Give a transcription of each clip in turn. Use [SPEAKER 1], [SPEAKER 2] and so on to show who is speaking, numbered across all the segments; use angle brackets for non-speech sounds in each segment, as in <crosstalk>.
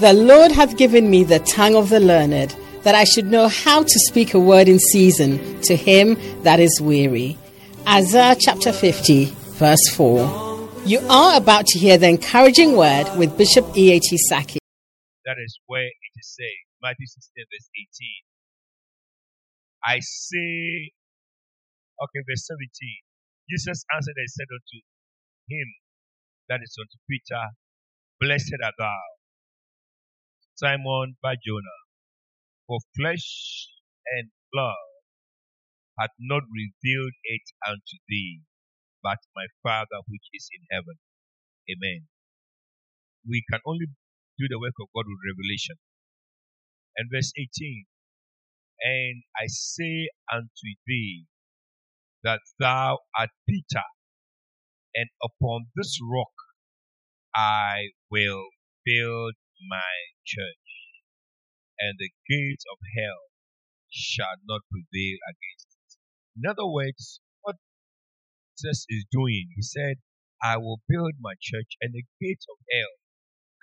[SPEAKER 1] The Lord hath given me the tongue of the learned, that I should know how to speak a word in season to him that is weary. Isaiah chapter 50, verse 4. You are about to hear the encouraging word with Bishop E.A.T. Sackey.
[SPEAKER 2] That is where it is said, Matthew 16, verse 18. I say, okay, verse 17. Jesus answered and said unto him, that is unto Peter, Blessed art thou, Simon Barjona, for flesh and blood hath not revealed it unto thee, but my Father which is in heaven. Amen. We can only do the work of God with revelation. And verse 18, and I say unto thee that thou art Peter, and upon this rock I will build my church, and the gates of hell shall not prevail against it. In other words, what Jesus is doing, he said, I will build my church, and the gates of hell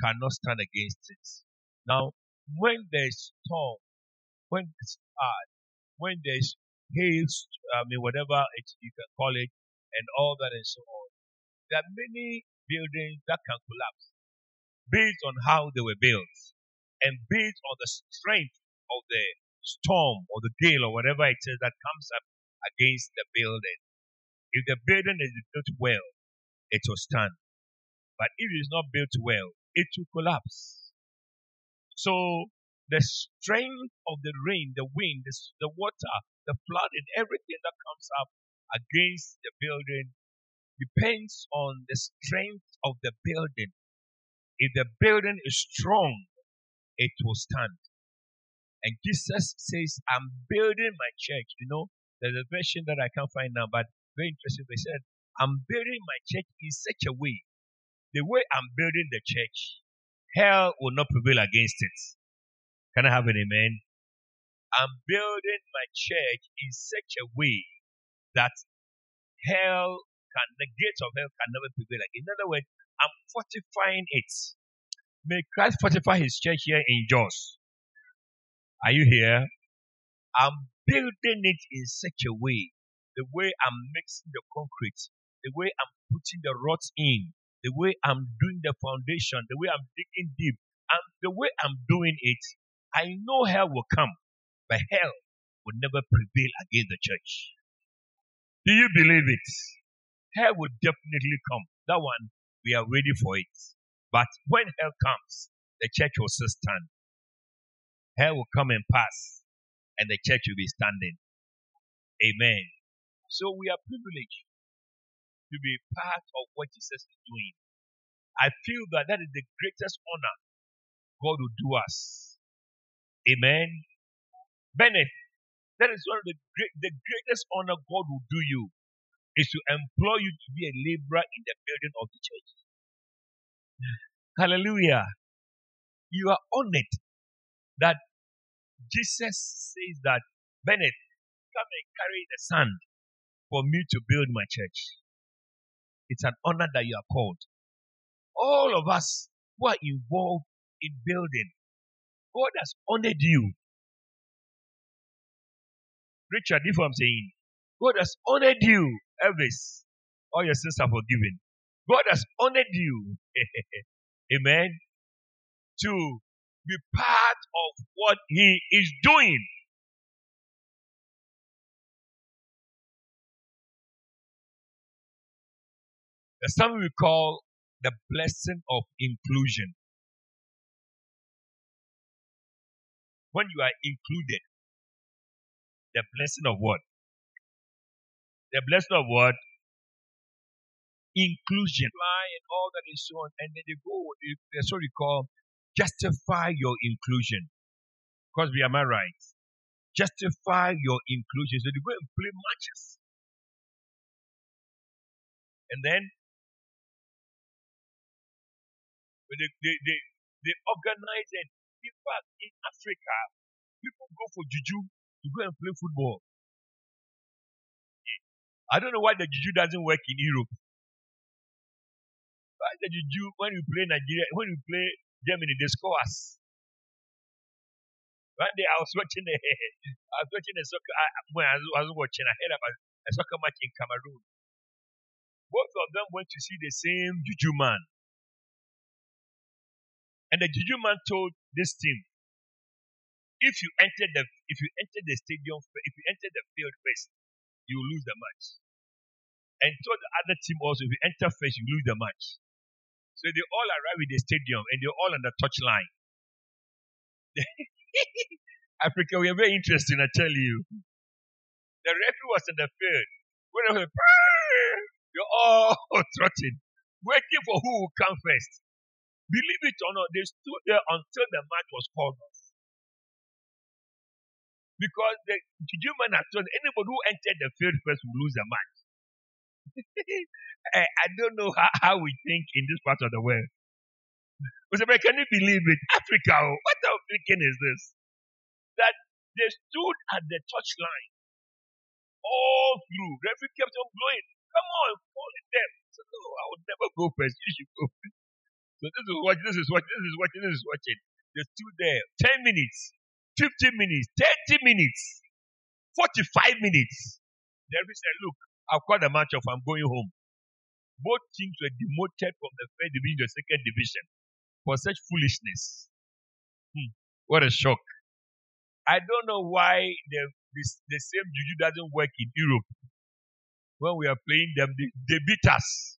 [SPEAKER 2] cannot stand against it. Now, when there's storm, when it's hard, when there's hail, I mean, whatever it, you can call it, and all that and so on, there are many buildings that can collapse based on how they were built and based on the strength of the storm or the gale or whatever it is that comes up against the building. If the building is built well, it will stand. But if it is not built well, it will collapse. So the strength of the rain, the wind, the, the water, the flood, and everything that comes up against the building depends on the strength of the building. If the building is strong, it will stand. And Jesus says, I'm building my church. You know, there's a version that I can't find now, but very interesting. They said, I'm building my church in such a way, the way I'm building the church, hell will not prevail against it. Can I have an amen? I'm building my church in such a way that hell can, the gates of hell can never prevail. Like, in other words, I'm fortifying it. May Christ fortify his church here in Jos. Are you here? I'm building it in such a way, the way I'm mixing the concrete, the way I'm putting the rods in, the way I'm doing the foundation, the way I'm digging deep, and the way I'm doing it, I know hell will come, but hell will never prevail against the church. Do you believe it? Hell will definitely come. That one, we are ready for it. But when hell comes, the church will still stand. Hell will come and pass, and the church will be standing. Amen. So we are privileged to be part of what Jesus is doing. I feel that that is the greatest honor God will do us. Amen. Bennett, that is one of the great, the greatest honor God will do you is to employ you to be a laborer in the building of the church. Hallelujah. You are honored that Jesus says that, Bennett, come and carry the sand for me to build my church. It's an honor that you are called. All of us who are involved in building, God has honored you. Richard, if I'm saying, God has honored you, Elvis. All your sins are forgiven. God has honored you. <laughs> Amen. To be part of what He is doing. There's something we call the blessing of inclusion. When you are included, the blessing of what? The blessing of what? Inclusion. And all that is so on. And then they go, that's what we call justify your inclusion. Because we am I right? Justify your inclusion. So they go and play matches. And then they, they, they, they organize and in fact in Africa, people go for juju to go and play football. I don't know why the juju doesn't work in Europe. Why the juju when you play Nigeria, when you play Germany, they score us. One day I was watching a, <laughs> I was watching a soccer, I, when I was watching, I heard about a soccer match in Cameroon. Both of them went to see the same Juju man. And the Juju man told this team, if you enter the if you enter the stadium if you enter the field first, you lose the match. And told the other team also, if you enter first, you lose the match. So they all arrive in the stadium and they're all on the touch line. <laughs> Africa, we are very interesting, I tell you. The referee was in the field. When I heard, you're all <laughs> trotting, waiting for who will come first. Believe it or not, they stood there until the match was called off. Because the Juju man had told anybody who entered the field first will lose the match. <laughs> I, I, don't know how, how, we think in this part of the world. But can you believe it? Africa, oh, what type of thinking is this? That they stood at the touchline all through. Referee kept on blowing. Come on, calling them. So, no, I would never go first. You should go first. <laughs> So this is what this is what this is watching, this is watching. They stood there 10 minutes, 15 minutes, 30 minutes, 45 minutes. The referee said, Look, I've got a match off, I'm going home. Both teams were demoted from the first division to the second division for such foolishness. Hmm, what a shock. I don't know why the, this, the same juju doesn't work in Europe. When we are playing them, they, they beat us.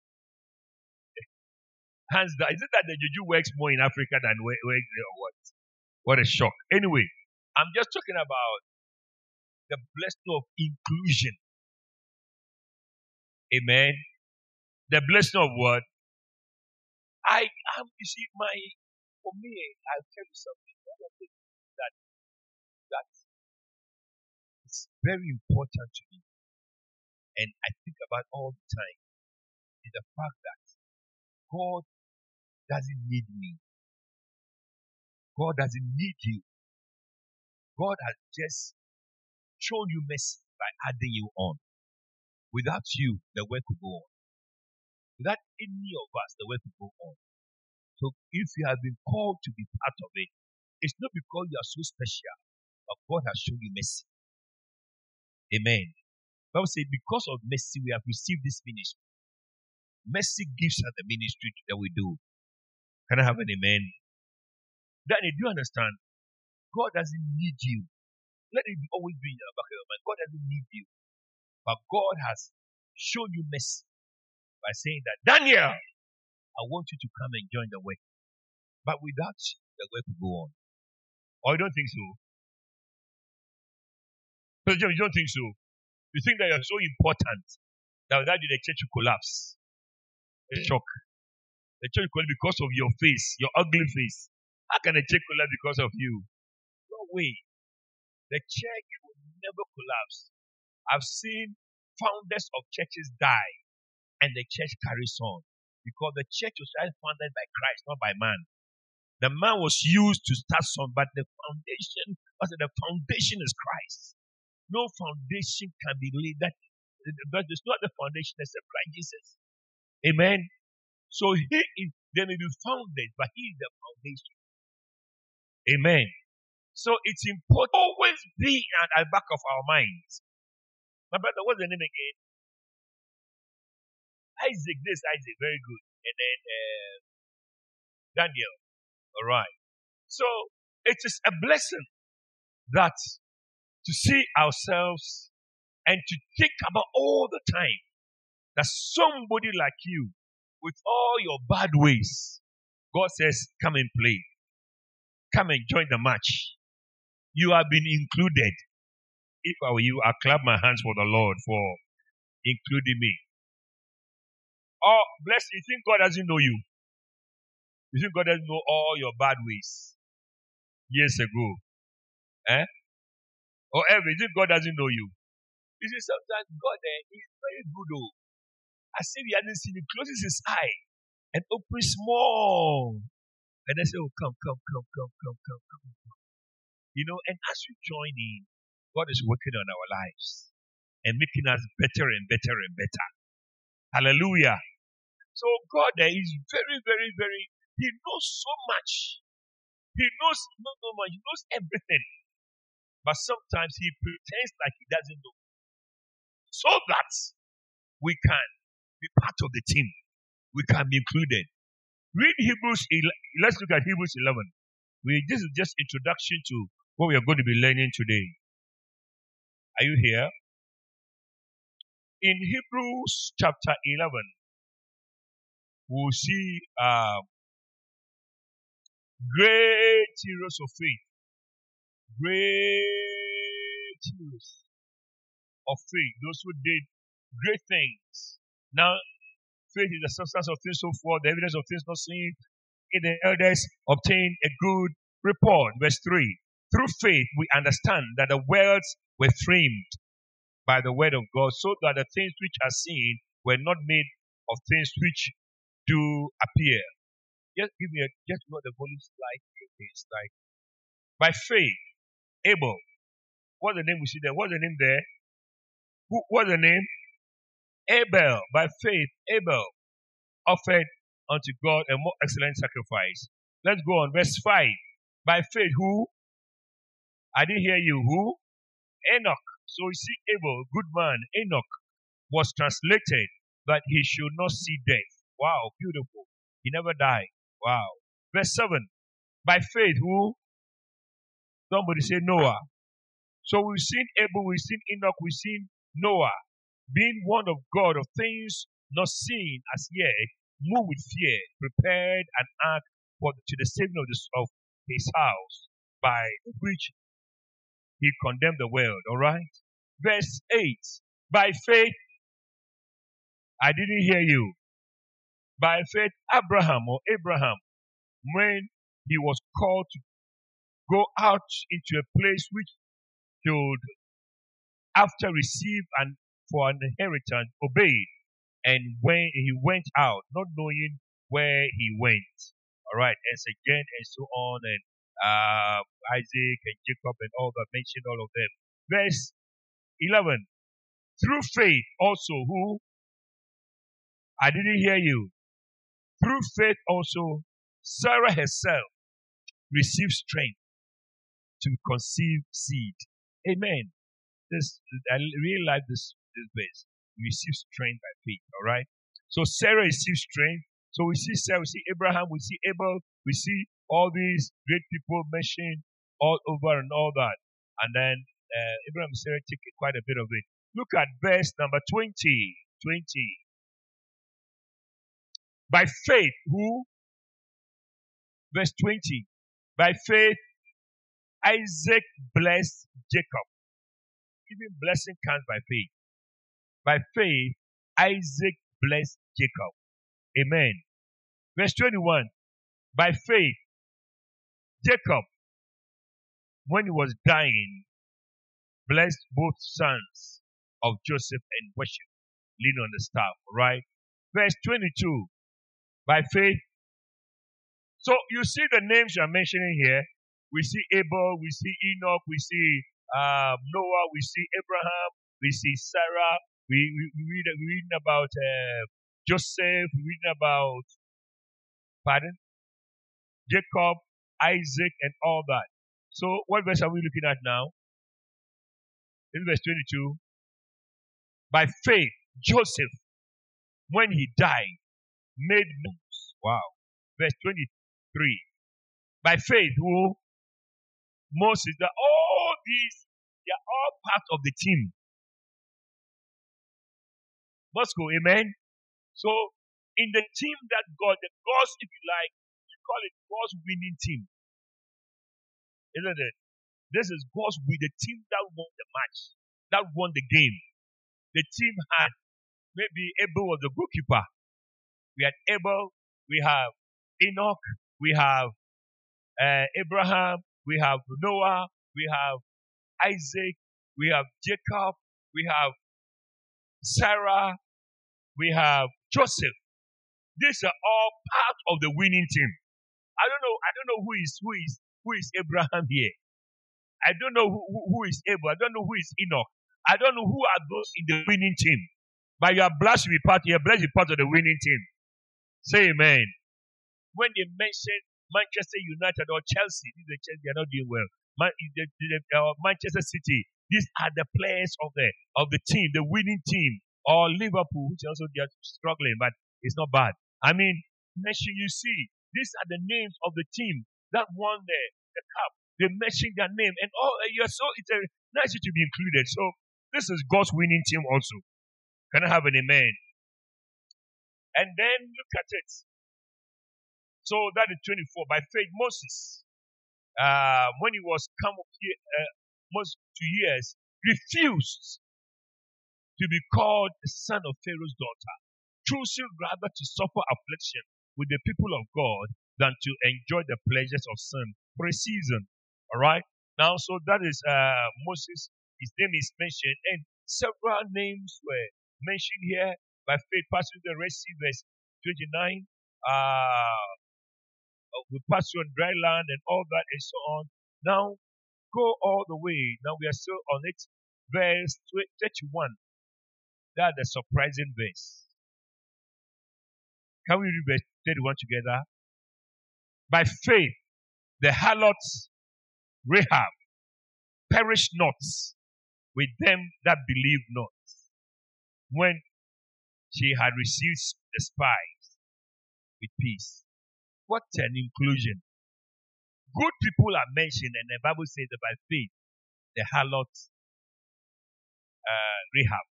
[SPEAKER 2] Hands down. Is it that the juju works more in Africa than where, where or what? What a shock. Anyway, I'm just talking about the blessing of inclusion. Amen. The blessing of what? I am, you see, my, for me, I'll tell you something. One of the things that, that is very important to me, and I think about all the time, is the fact that God doesn't need me. God doesn't need you. God has just shown you mercy by adding you on. Without you, the work will go on. Without any of us, the work will go on. So if you have been called to be part of it, it's not because you are so special, but God has shown you mercy. Amen. Bible says, because of mercy, we have received this ministry. Mercy gives us the ministry that we do. Can I have an amen? Danny, do you understand? God doesn't need you. Let it always be in the back of your mind. God doesn't need you. But God has shown you mercy by saying that, Daniel, I want you to come and join the work. But without the work will go on. Or you don't think so? Pastor you don't think so? You think that you're so important that without you, the church will collapse. A shock. The church will collapse because of your face, your ugly face. How can a church collapse because of you? Way. The church will never collapse. I've seen founders of churches die and the church carries on because the church was founded by Christ, not by man. The man was used to start some, but the foundation, the foundation is Christ. No foundation can be laid that, but it's not the foundation except Christ Jesus. Amen. So he is, they may be founded, but he is the foundation. Amen. So it's important always be at the back of our minds. My brother, what's the name again? Isaac, this Isaac, very good. And then uh, Daniel. All right. So it is a blessing that to see ourselves and to think about all the time that somebody like you with all your bad ways, God says, Come and play. Come and join the match. You have been included. If I were you, I clap my hands for the Lord for including me. Oh, bless you think God doesn't know you. You think God doesn't know all your bad ways years ago. Eh? Or think God doesn't know you. You see, sometimes God eh, is very good though. I see. he hasn't seen you, closes his eye and opens small. And I say, Oh, come, come, come, come, come, come, come. You know, and as we join in, God is working on our lives and making us better and better and better. Hallelujah. So God is very, very, very, He knows so much. He knows not so much. He knows everything. But sometimes he pretends like he doesn't know. So that we can be part of the team. We can be included. Read Hebrews. Let's look at Hebrews 11. We, this is just introduction to what we are going to be learning today. Are you here? In Hebrews chapter 11, we'll see um, great heroes of faith. Great heroes of faith. Those who did great things. Now, faith is the substance of things so forth, the evidence of things not seen. In the elders obtained a good report. Verse 3. Through faith, we understand that the worlds were framed by the word of God, so that the things which are seen were not made of things which do appear. Just give me a just what the volume like is like. By faith, Abel. What's the name we see there? What's the name there? Who, what's the name? Abel. By faith, Abel offered unto God a more excellent sacrifice. Let's go on. Verse 5. By faith, who? I didn't hear you. Who? Enoch. So you see, Abel, good man, Enoch, was translated that he should not see death. Wow, beautiful. He never died. Wow. Verse 7. By faith, who? Somebody say Noah. So we've seen Abel, we've seen Enoch, we've seen Noah being one of God of things not seen as yet, moved with fear, prepared an ark for to the saving of, this, of his house, by which he condemned the world. All right. Verse 8. By faith, I didn't hear you. By faith, Abraham or Abraham, when he was called to go out into a place which should, after receive and for an inheritance, obeyed. And when he went out, not knowing where he went. All right, and again, and so on, and uh, Isaac and Jacob and all that, mentioned all of them. Verse 11. Through faith also, who? I didn't hear you. Through faith also, Sarah herself received strength to conceive seed. Amen. This I really like this this verse. Receive strength by faith. All right. So Sarah received strength. So we see Sarah, we see Abraham, we see Abel, we see all these great people mentioned all over and all that. And then uh, Abraham Sarah take quite a bit of it. Look at verse number 20. 20. By faith, who? Verse 20. By faith, Isaac blessed Jacob. Even blessing comes by faith. By faith, Isaac blessed Jacob. Amen. Verse 21. By faith, Jacob, when he was dying, blessed both sons of Joseph and worship, leaning on the staff. Right? Verse 22. By faith. So you see the names you are mentioning here. We see Abel, we see Enoch, we see um, Noah, we see Abraham, we see Sarah, we, we, we read, we reading about uh, Joseph, we reading about, pardon? Jacob, Isaac, and all that. So, what verse are we looking at now? In verse 22. By faith, Joseph, when he died, made moves. Wow. Verse 23. By faith, who? Moses, that all these, they are all part of the team. Moscow, amen. So, in the team that God, the God's, if you like, call it God's winning team. Isn't it? This is God's with the team that won the match, that won the game. The team had maybe Abel was the goalkeeper. We had Abel, we have Enoch, we have uh, Abraham, we have Noah, we have Isaac, we have Jacob, we have Sarah, we have Joseph. These are all part of the winning team. I don't know. I don't know who is who is who is Abraham here. I don't know who, who is Abel. I don't know who is Enoch. I don't know who are those in the winning team. But you are blessed to be part. You are blessed to be part of the winning team. Say Amen. when they mention Manchester United or Chelsea, these are Chelsea, they are not doing well. Man, uh, Manchester City, these are the players of the of the team, the winning team. Or Liverpool, which also they are struggling, but it's not bad. I mean, mention you see, these are the names of the team that won the, the cup. They mention their name, and oh, you're so it's a nice to be included. So this is God's winning team also. Can I have an amen? And then look at it. So that is 24. By faith, Moses, uh, when he was come up here, uh, most two years, refused to be called the son of Pharaoh's daughter, choosing rather to suffer affliction with the people of God than to enjoy the pleasures of sin for a season. All right. Now, so that is uh, Moses. His name is mentioned, and several names were mentioned here by faith, passing the Red Sea, verse 29. Uh, we pass on dry land and all that and so on. Now, go all the way. Now we are still on it. Verse 31. That's a surprising verse. Can we read verse 31 together? By faith, the harlots Rahab perished not with them that believed not when she had received the spies with peace. What an inclusion. Good people are mentioned, and the Bible says that by faith, the harlot uh, Rahab.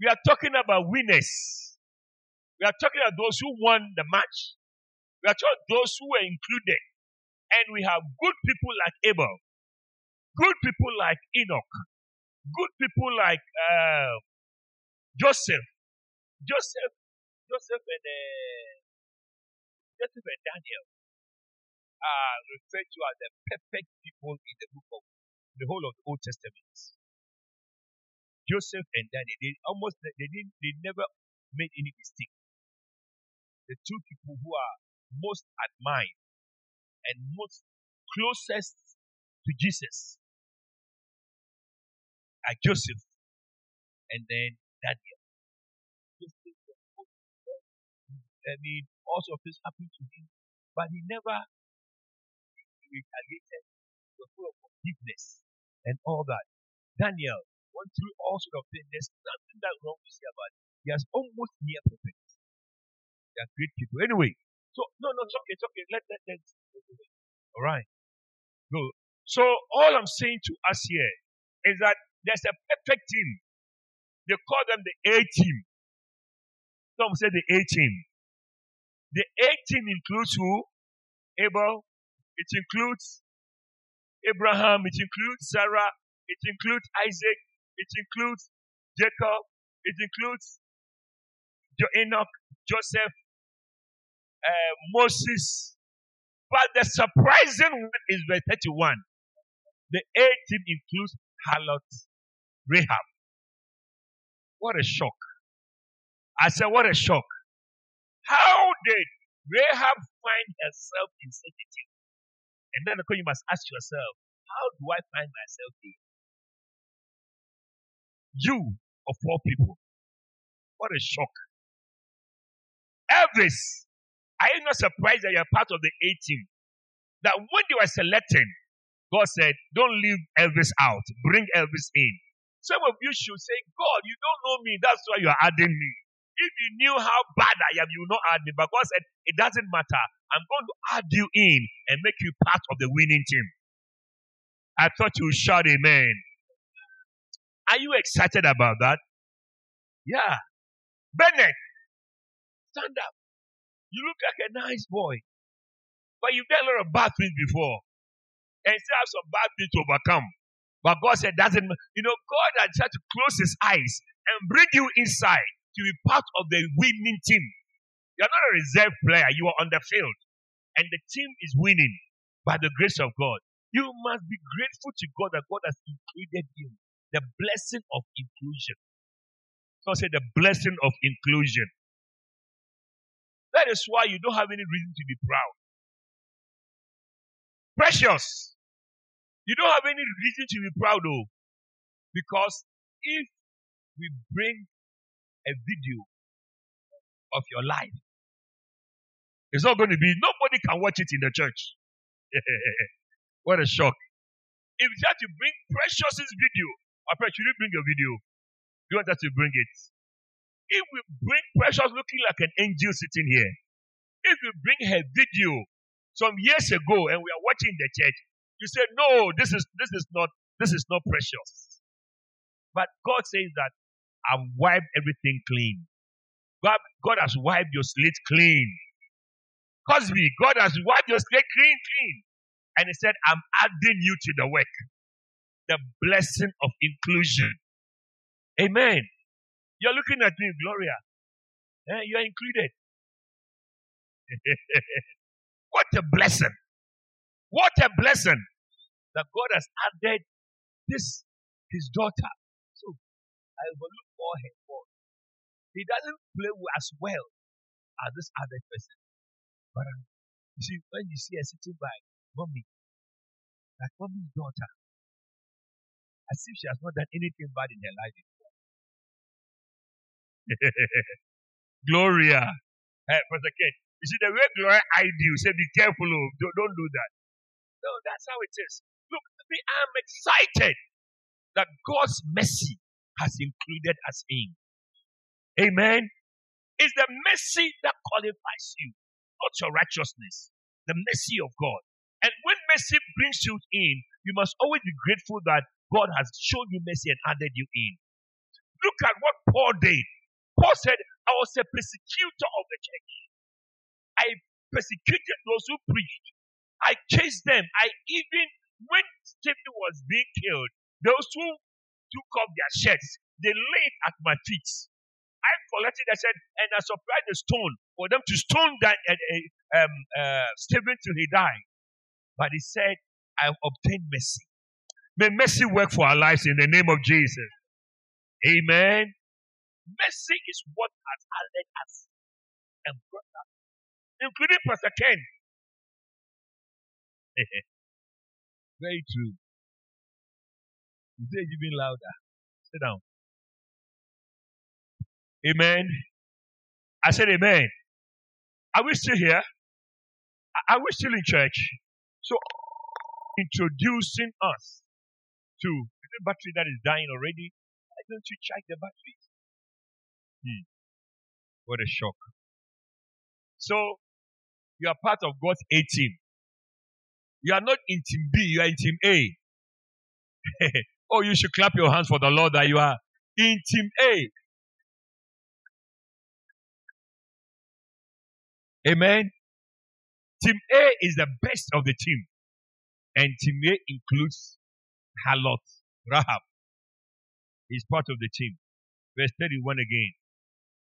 [SPEAKER 2] We are talking about winners. We are talking about those who won the match. We are talking about those who were included. And we have good people like Abel, good people like Enoch, good people like uh, Joseph, Joseph, Joseph and uh, Joseph and Daniel are referred to as the perfect people in the book of the whole of the Old Testament. Joseph and Daniel, they almost they didn't they never made any mistake. The two people who are most admired and most closest to Jesus are Joseph and then Daniel. I mean, also of this happened to him, but he never retaliated. He was full of forgiveness and all that. Daniel went through all sorts of things. There's nothing that wrong to say about it. He has almost near perfect. They are great people. Anyway, so no, no, it's okay, it's okay. Let let let. All right. Good. So all I'm saying to us here is that there's a perfect team. They call them the A team. Some say the A team. The A team includes who? Abel. It includes Abraham. It includes Sarah. It includes Isaac. It includes Jacob. It includes Enoch, Joseph, uh, Moses. But the surprising one is verse 31. The A team includes Harlot, Rahab. What a shock. I said, what a shock. How did Rahab find herself in such a thing? And then you must ask yourself, how do I find myself here? You, of all people. What a shock. Elvis, are you not surprised that you're part of the A team? That when they were selecting, God said, don't leave Elvis out. Bring Elvis in. Some of you should say, God, you don't know me. That's why you are adding me. If you knew how bad I am, you would not add me. But God said, it doesn't matter. I'm going to add you in and make you part of the winning team. I thought you would shout amen. Are you excited about that? Yeah. Bennett, stand up. You look like a nice boy. But you've done a lot of bad things before. And still have some bad things to overcome. But God said, doesn't, you know, God had tried to close his eyes and bring you inside to be part of the winning team. You're not a reserve player, you are on the field. And the team is winning by the grace of God. You must be grateful to God that God has included you. The blessing of inclusion. God said the blessing of inclusion. That is why you don't have any reason to be proud. Precious. You don't have any reason to be proud of. Because if we bring a video of your life It's not going to be, nobody can watch it in the church. <laughs> what a shock. If you have to bring Precious's video, I should you bring your video? You want us to bring it? If we bring Precious looking like an angel sitting here, if we bring her video some years ago and we are watching the church, you say, no, this is this is not this is not precious. But God says that I've wiped everything clean. God, God has wiped your slate clean. Cosby, God has wiped your slate clean, clean. And he said, I'm adding you to the work. The blessing of inclusion. Amen. You're looking at me, Gloria. Eh, you're included. <laughs> what a blessing. What a blessing that God has added this, his daughter. So I overlook all her faults. He doesn't play as well as this other person. But um, you see, when you see her sitting by mommy, like mommy's daughter, as if she has not done anything bad in her life. <laughs> Gloria. Hey, Pastor Ken, you see the way Gloria eyed you, say be careful, oh, don't, don't do that. No, that's how it is. Look, me, I'm excited that God's mercy has included us in. Amen. It's the mercy that qualifies you, not your righteousness. The mercy of God. And when mercy brings you in, you must always be grateful that God has shown you mercy and added you in. Look at what Paul did. Paul said, I was a persecutor of the church. I persecuted those who preached. I chased them. I even, when Stephen was being killed, those who took off their shirts, they laid at my feet. I collected, I said, and I supplied the stone for them to stone that uh, um, uh, Stephen till he died. But he said, I've obtained mercy. May mercy work for our lives in the name of Jesus. Amen. Mercy is what has added us and brought us, including Pastor Ken. <laughs> Very true. You say you've been louder. Sit down. Amen. I said amen. Are we still here? Are we still in church? So, introducing us to the battery that is dying already. Why don't you check the batteries? Hmm. What a shock. So, you are part of God's A team. You are not in team B, you are in team A. <laughs> oh, you should clap your hands for the Lord that you are in team A. Amen. Team A is the best of the team. And team A includes Halot, Rahab. He's part of the team. Verse 31 again.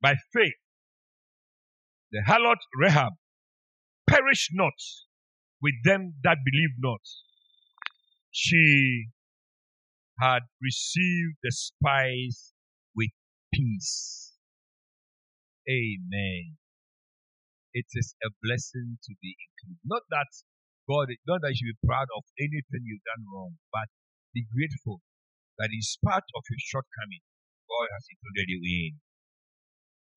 [SPEAKER 2] By faith, the Halot Rahab perished not with them that believe not. She had received the spies with peace. Amen. It is a blessing to be included. Not that God, not that you should be proud of anything you've done wrong, but be grateful that in spite of your shortcoming, God has included you in.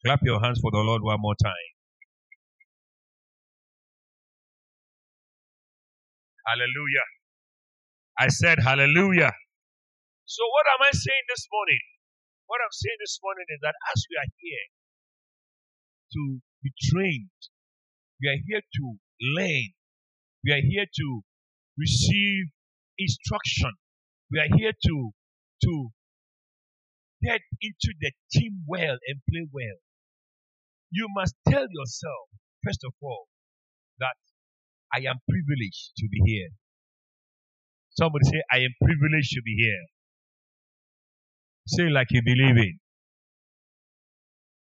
[SPEAKER 2] Clap your hands for the Lord one more time. Hallelujah. I said hallelujah. So what am I saying this morning? What I'm saying this morning is that as we are here to be trained, we are here to learn, we are here to receive instruction, we are here to to get into the team well and play well. You must tell yourself, first of all, that I am privileged to be here. Somebody say, I am privileged to be here. Say like you believe it.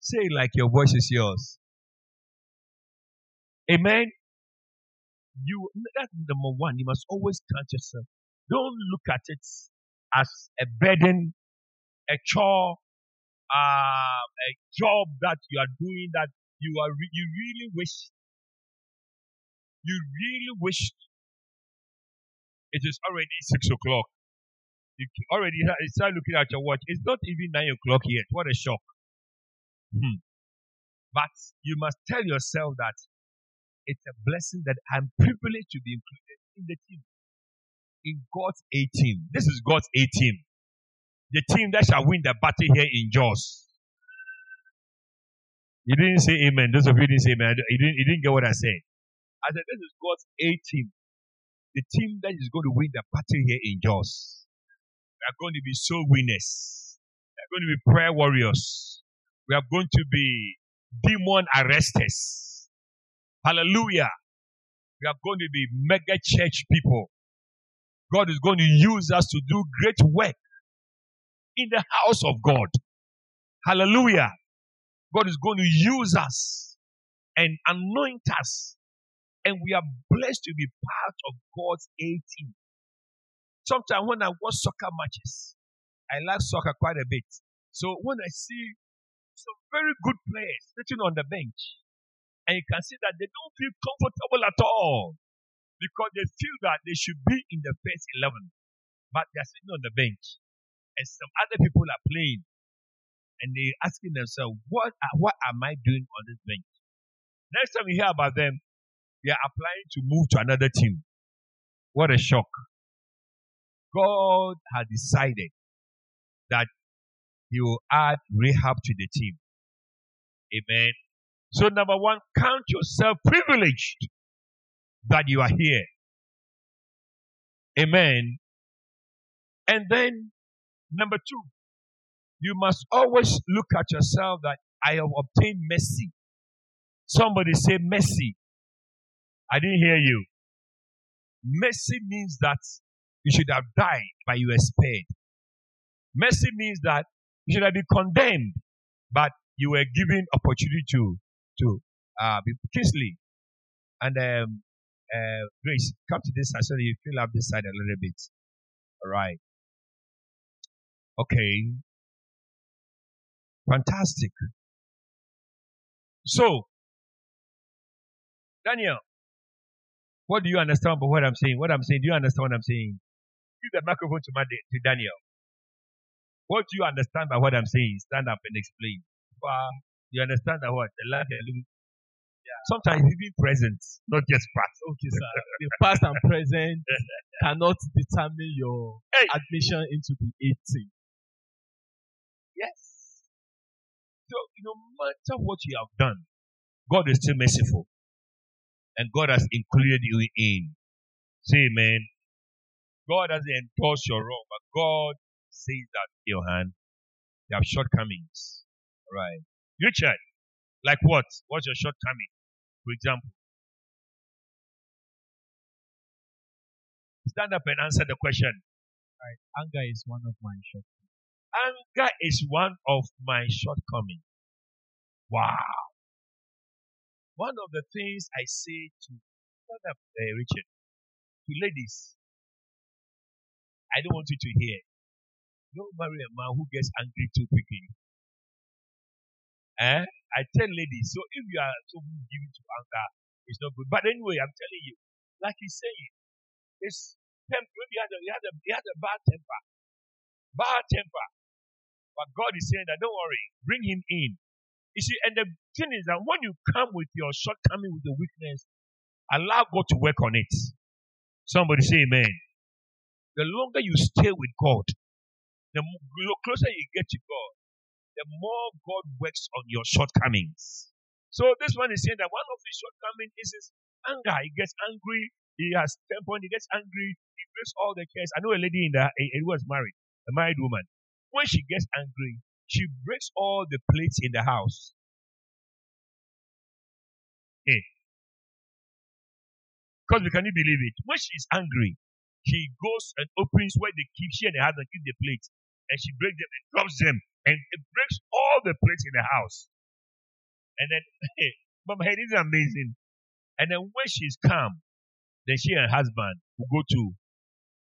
[SPEAKER 2] Say like your voice is yours. Amen. You that's number one. You must always count yourself. Don't look at it as a burden, a chore, uh, a job that you are doing that you are re- you really wish you really wish it is already six o'clock. You already start looking at your watch. It's not even nine o'clock yet. What a shock. Hmm. But you must tell yourself that it's a blessing that I'm privileged to be included in the team. In God's A team. This is God's A team. The team that shall win the battle here in Jos. You didn't say amen. Those of you didn't say amen. You didn't, didn't get what I said. I said, this is God's A team. The team that is going to win the battle here in Jos. We are going to be soul winners. We are going to be prayer warriors. We are going to be demon arresters. Hallelujah. We are going to be mega church people. God is going to use us to do great work in the house of God. Hallelujah. God is going to use us and anoint us. And we are blessed to be part of God's A team. Sometimes when I watch soccer matches, I like soccer quite a bit. So when I see some very good players sitting on the bench, and you can see that they don't feel comfortable at all because they feel that they should be in the first 11, but they're sitting on the bench, and some other people are playing, and they're asking themselves, "What? What am I doing on this bench?" Next time you hear about them, they are applying to move to another team. What a shock! God had decided that He will add Rahab to the team. Amen. So, number one, count yourself privileged that you are here. Amen. And then, number two, you must always look at yourself that I have obtained mercy. Somebody say mercy. I didn't hear you. Mercy means that you should have died, but you were spared. Mercy means that you should have been condemned, but you were given opportunity to to uh, be Kingsley and um, uh, Grace. Come to this side so you fill up this side a little bit. All right. Okay. Fantastic. So, Daniel, what do you understand about what I'm saying? What I'm saying, do you understand what I'm saying? Give the microphone to, my, to Daniel. What do you understand by what I'm saying? Stand up and explain. Wow. You understand that what? The life you're living. Yeah. Sometimes even present, not just past. <laughs>
[SPEAKER 3] Okay, sir. the past and present <laughs> cannot determine your
[SPEAKER 2] Hey.
[SPEAKER 3] admission into the 18.
[SPEAKER 2] Yes. So, no matter what you have done, God is still merciful. And God has included you in. Say amen. God doesn't endorse your wrong, but God says that, Johan, you have shortcomings. All right. Richard, like what? What's your shortcoming? For example, stand up and answer the question.
[SPEAKER 3] Right. Anger is one of my shortcomings.
[SPEAKER 2] Anger is one of my shortcomings. Wow. One of the things I say to up, uh, Richard, to ladies, I don't want you to hear. Don't marry a man who gets angry too quickly. Eh? I tell ladies, so if you are so given to anger, it's not good. But anyway, I'm telling you, like he's saying, it's temp- maybe he had a, he had a, he had a bad temper. Bad temper. But God is saying that don't worry, bring him in. You see, and the thing is that when you come with your shortcoming, with the weakness, allow God to work on it. Somebody say amen. The longer you stay with God, the closer you get to God, the more God works on your shortcomings. So this one is saying that one of his shortcomings is his anger. He gets angry. He has temper. He gets angry. He breaks all the cares. I know a lady in the who was married, a married woman. When she gets angry, she breaks all the plates in the house. Hey. Because we can you believe it? When she's angry, she goes and opens where they keep she and her husband keep the plates, and she breaks them and drops them, and it breaks all the plates in the house. And then, <laughs> Mama, hey, this is amazing. And then when she's calm, then she and her husband will go to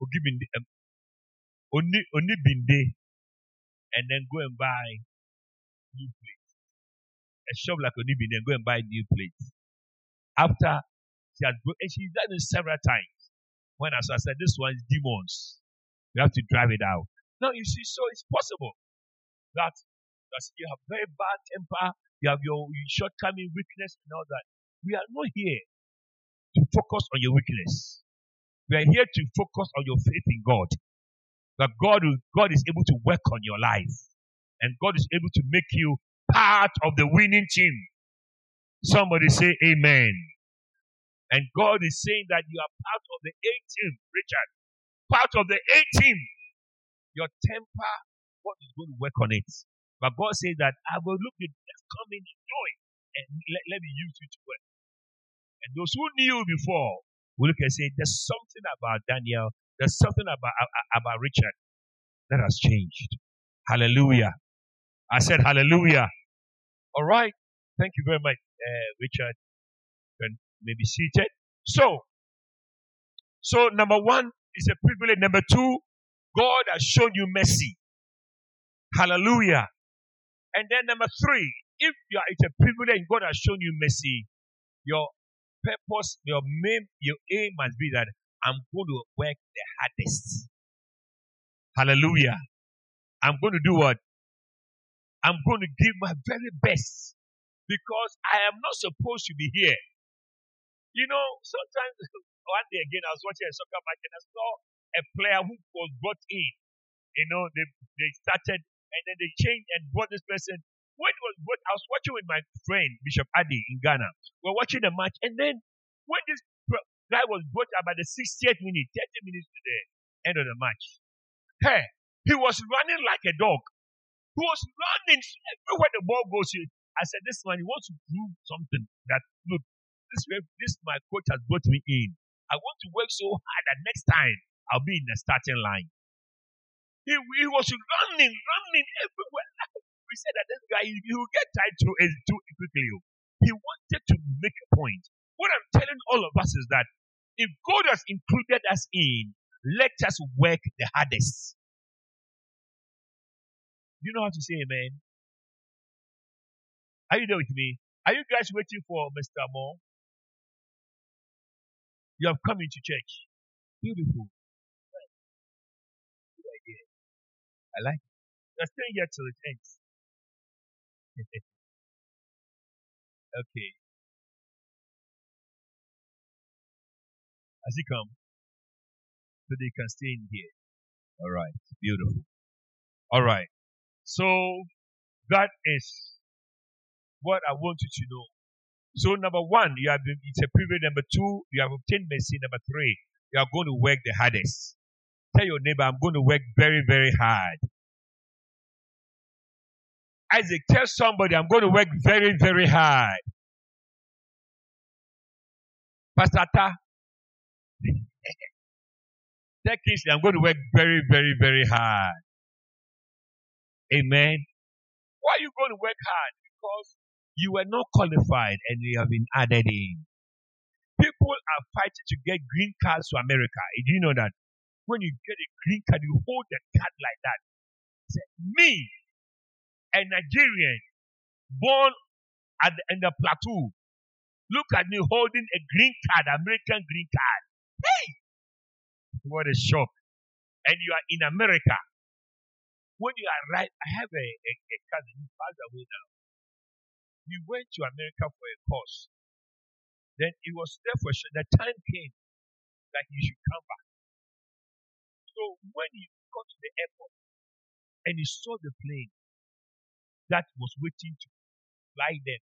[SPEAKER 2] Ogibinde, um, Oni, Onibinde, and then go and buy new plates. A shop like a Onibinde and go and buy new plates. After she bro- and she's done it several times. When as I said, this one is demons. We have to drive it out. Now you see, so it's possible that, that you have very bad temper, you have your shortcoming, weakness, and all that. We are not here to focus on your weakness. We are here to focus on your faith in God. That God, God is able to work on your life. And God is able to make you part of the winning team. Somebody say amen. And God is saying that you are part of the A team, Richard. Part of the A team. Your temper, God is going to work on it. But God says that I will look at let's come in and do it. And let, let me use you to work. And those who knew before will look and say, There's something about Daniel, there's something about, about Richard that has changed. Hallelujah. I said hallelujah. All right. Thank you very much, uh, Richard. You can maybe seated. So, so number one is a privilege. Number two, God has shown you mercy. Hallelujah. And then number three, if you are, it's a privilege God has shown you mercy, your purpose, your main, your aim must be that I'm going to work the hardest. Hallelujah. I'm going to do what? I'm going to give my very best because I am not supposed to be here. You know, sometimes <laughs> one day again, I was watching a soccer match and I saw a player who was brought in. You know, they they started and then they changed and brought this person. When was brought, I was watching with my friend Bishop Adi in Ghana. We are watching the match, and then when this guy was brought at the 60th minute, 30 minutes to the end of the match, hey, he was running like a dog. He was running everywhere the ball goes. I said, this man, he wants to prove something that, look, this, this my coach has brought me in. I want to work so hard that next time I'll be in the starting line. He, he was running, running everywhere. <laughs> We said that this guy, he will get tired too, eh, too quickly. Oh. He wanted to make a point. What I'm telling all of us is that if God has included us in, let us work the hardest. Do you know how to say amen? Are you there with me? Are you guys waiting for Mr. Moore? You have come into church. Beautiful. Good idea. I like it. You're staying here till it ends. <laughs> okay. Has he come? So they can stay in here. All right. Beautiful. All right. So that is what I want you to know. So number one, you have been, it's a privilege. Number two, you have obtained mercy. Number three, you are going to work the hardest. Tell your neighbor, I'm going to work very, very hard. Isaac, tell somebody, I'm going to work very, very hard. Pastor tell I'm going to work very, very, very hard. Amen. Why are you going to work hard? Because you were not qualified and you have been added in. People are fighting to get green cards to America. Do you know that? When you get a green card, you hold the card like that. Say, me, a Nigerian, born at the, in the plateau, look at me holding a green card, American green card. Hey! What a shock. And you are in America when you arrive, I have a, a, a cousin who passed away now. He went to America for a course. Then he was there for sure. The time came that he should come back. So when he got to the airport and he saw the plane that was waiting to fly them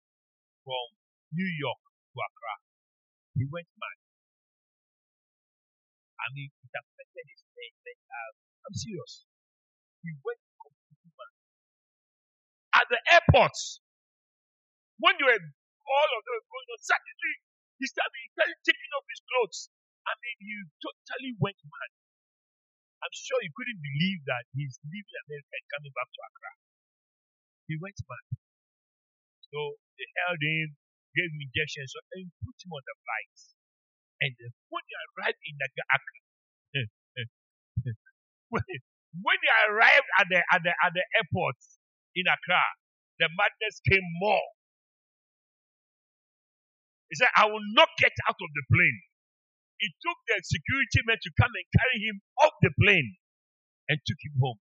[SPEAKER 2] from New York to Accra, he went mad. I mean, it affected his name. I'm serious. He went completely mad. at the airports. When you were all of them going on Saturday, he started, he started taking off his clothes. I mean, he totally went mad. I'm sure he couldn't believe that he's leaving America and coming back to Accra. He went mad. So they held him, gave him injections, and put him on the flight. And when he arrived in Accra, <laughs> when, he arrived at the at the at the airport, in Accra, the madness came more. He said, I will not get out of the plane. It took the security men to come and carry him off the plane and took him home.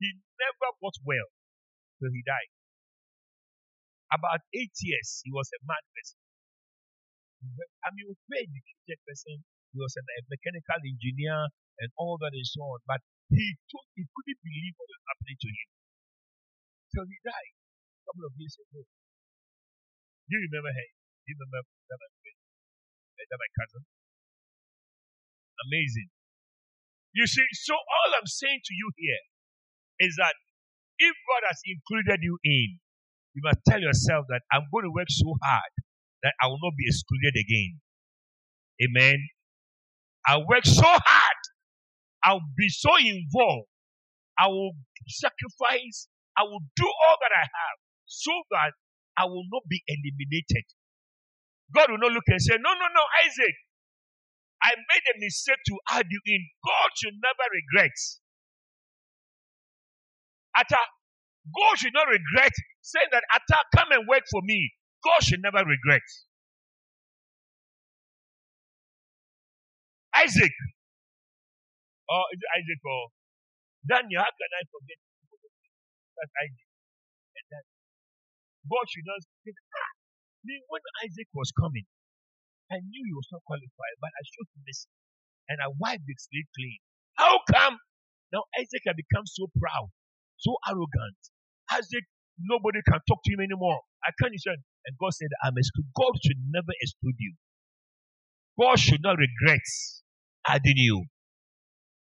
[SPEAKER 2] He never got well till he died. About eight years, he was a mad person. I mean, a very educated person. He was a mechanical engineer and all that and so on. But he he couldn't believe what was happening to him. Till he died a couple of years ago. You remember him? You remember that my friend? Eh, that my cousin? Amazing. You see, so all I'm saying to you here is that if God has included you in, you must tell yourself that I'm going to work so hard that I will not be excluded again. Amen. I work so hard. I'll be so involved. I will sacrifice. I will do all that I have so that I will not be eliminated. God will not look and say, No, no, no, Isaac, I made a mistake to add you in. God should never regret. Atta, God should not regret saying that Atta, come and work for me. God should never regret. Isaac. Or is it Isaac or Daniel? How can I forget? That's Isaac. And that God should not think, ah, me, when Isaac was coming, I knew he was not qualified, but I showed him mercy and I wiped the slate clean. How come now Isaac had become so proud, so arrogant? Isaac, nobody can talk to him anymore. I can't listen. And God said, I'm excluded. God should never exclude you. God should not regret adding you.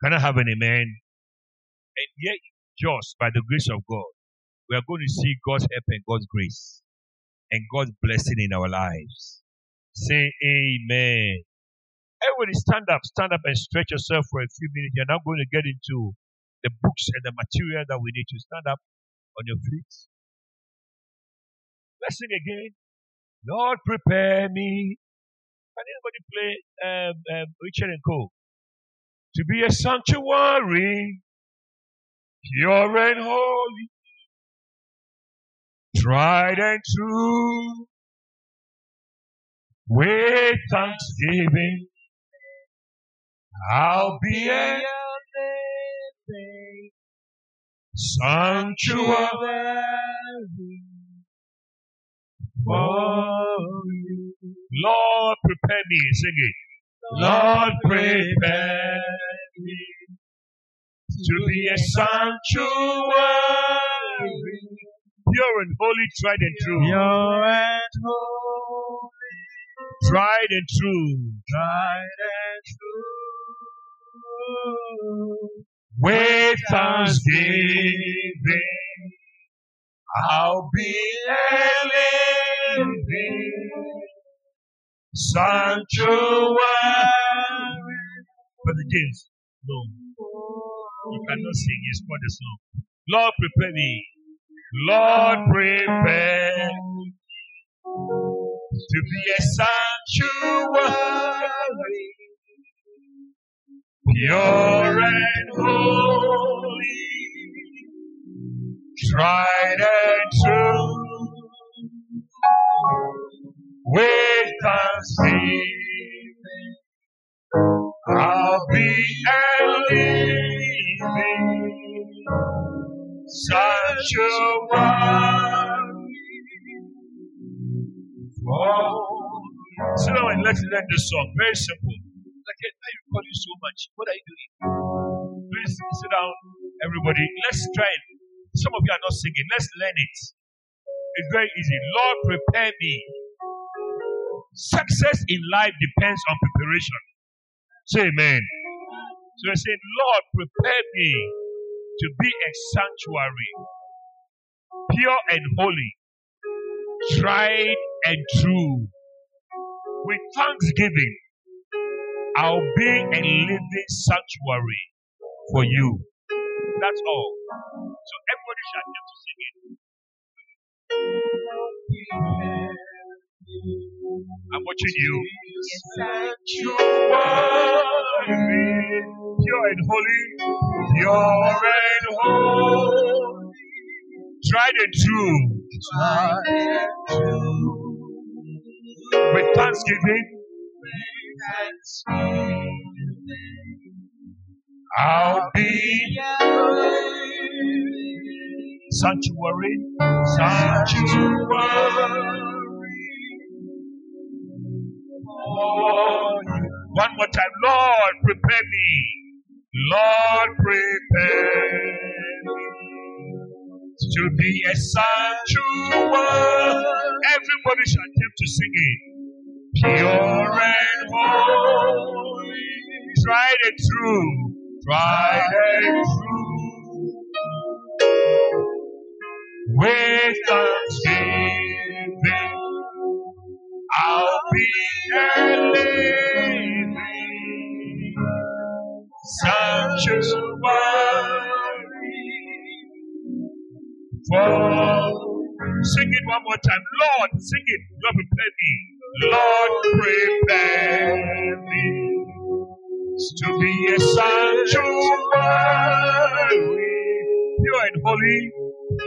[SPEAKER 2] Can I have an amen? And yet, just by the grace of God, we are going to see God's help and God's grace and God's blessing in our lives. Say amen. Everybody stand up, stand up and stretch yourself for a few minutes. You're now going to get into the books and the material that we need to stand up on your feet. Let's sing again. Lord, prepare me. Can anybody play um, um, Richard and Co? To be a sanctuary, pure and holy, tried and true, with thanksgiving. I'll be a sanctuary for you. Lord, prepare me. Sing it. Lord, prepare to be a sanctuary, pure and holy, tried and true.
[SPEAKER 3] Pure and holy,
[SPEAKER 2] Tried and true.
[SPEAKER 3] tried and true.
[SPEAKER 2] With thanksgiving, I'll be a living sanctuary. Brother James, no, oh. you cannot sing. It's not the song. Lord, prepare me. Lord, prepare me to be a sanctuary, pure and holy, tried and true, with thanksgiving. I'll be a living sanctuary. Oh, sit down and let's learn this song. Very simple. Like, why are you so much? What are you doing? Please sit down, everybody. Let's try it. Some of you are not singing. Let's learn it. It's very easy. Lord, prepare me. Success in life depends on preparation. Say amen. So I said, Lord, prepare me to be a sanctuary, pure and holy, tried and true. With thanksgiving, I'll be a living sanctuary for you. That's all. So everybody should attempt to sing it. I'm watching you. Sanctuary, pure and holy, pure and holy, tried and true. With thanksgiving, I'll be sanctuary, sanctuary, you. One more time. Lord, prepare me. Lord, prepare me to be a sanctuary. Everybody shall attempt to sing it. Pure and holy. Tried and true. Tried and true. With thanksgiving, I'll be a living sanctuary. For sing it one more time, Lord, sing it. Lord, prepare me. Lord, prepare me to be a sanctuary, pure and holy,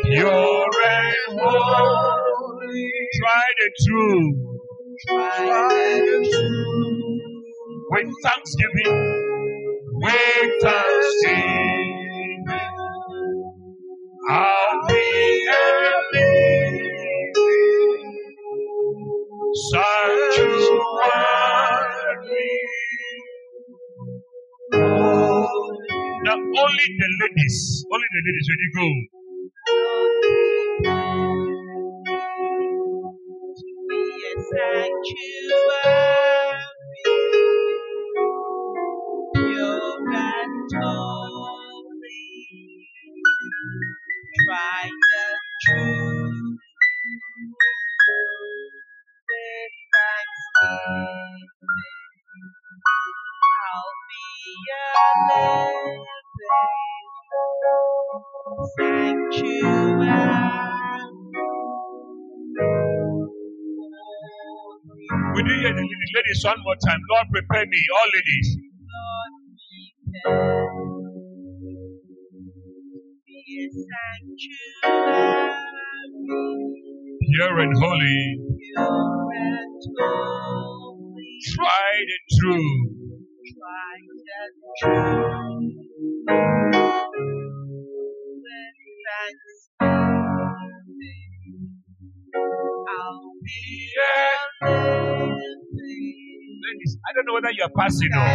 [SPEAKER 2] pure and holy, tried and true, with thanksgiving, with thanksgiving, I'll be a living sanctuary. Now only the ladies, only the ladies when you go.
[SPEAKER 4] Sanctuary, holy, tried and true, with I'll be a
[SPEAKER 2] ladies one more time. Lord, prepare me, all ladies.
[SPEAKER 4] Be a sanctuary,
[SPEAKER 2] Pure and holy,
[SPEAKER 4] pure and holy,
[SPEAKER 2] tried and true,
[SPEAKER 4] tried
[SPEAKER 2] I don't know whether you are passing or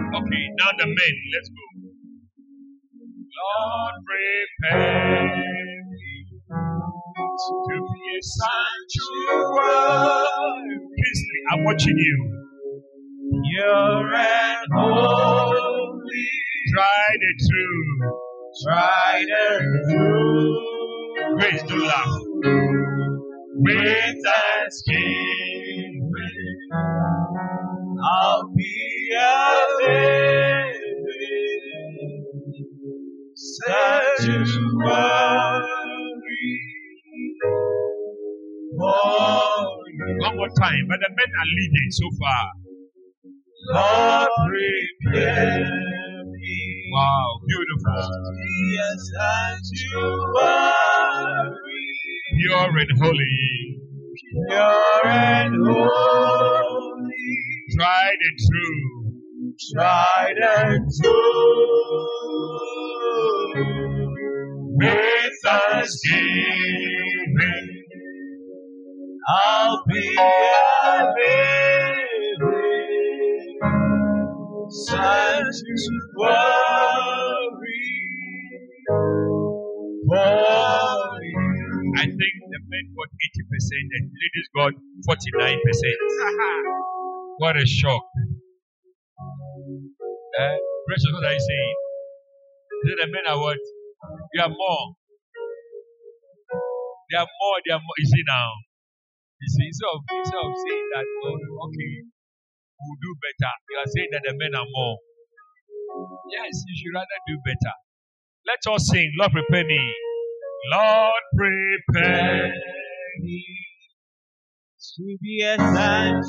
[SPEAKER 2] okay. Now the men, let's go. Lord, prepare me to be a sanctuary. I'm watching you. Pure and holy. Grace, don't laugh. With thanksgiving, I'll be a living sanctuary. One more time, but the men are leading so far. Lord, prepare. Wow, beautiful. Be a sanctuary. Pure and holy. Pure and holy. Tried and true. Tried and true. With thanksgiving. I'll be a living sanctuary for you. I think the men got 80% and ladies got 49%. <laughs> what a shock. Uh, precious, what are you saying? Is it the men are what? You are more. They are more, they are more. You see now. You see, instead of, instead of saying that, oh, okay, we'll do better, you are saying that the men are more. Yes, you should rather do better. Let us sing, Lord, prepare me. Lord, prepare me
[SPEAKER 4] to be a sanctuary.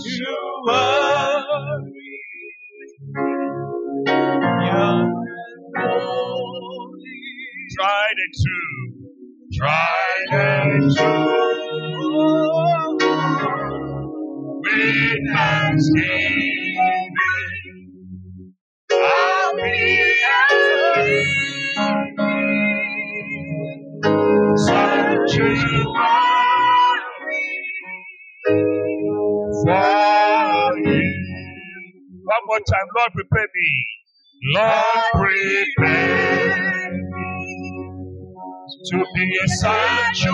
[SPEAKER 4] Young and holy,
[SPEAKER 2] tried and true, tried and true. faith and. I'll be at Such a for you. One more time, Lord, prepare me. Lord, prepare me to be a such a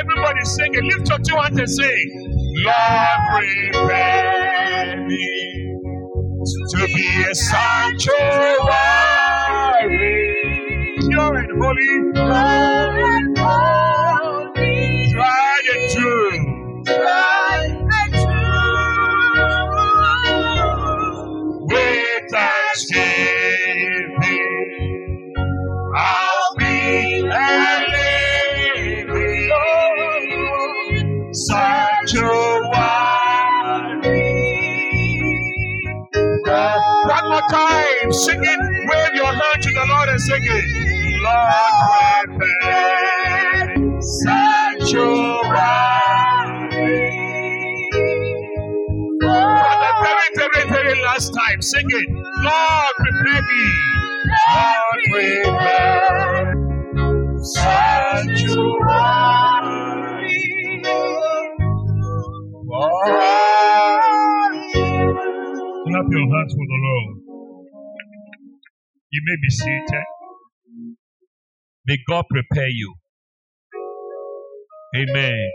[SPEAKER 2] Everybody sing it. Lift your two hands and sing. Lord, prepare me to be a sanctuary, pure and holy, tried sing it. Lord, prepare sanctuary. Very, very, very last time, sing it. Lord, prepare me. Lord, prepare sanctuary. Clap your hands for the Lord. You may be seated. May God prepare you. Amen.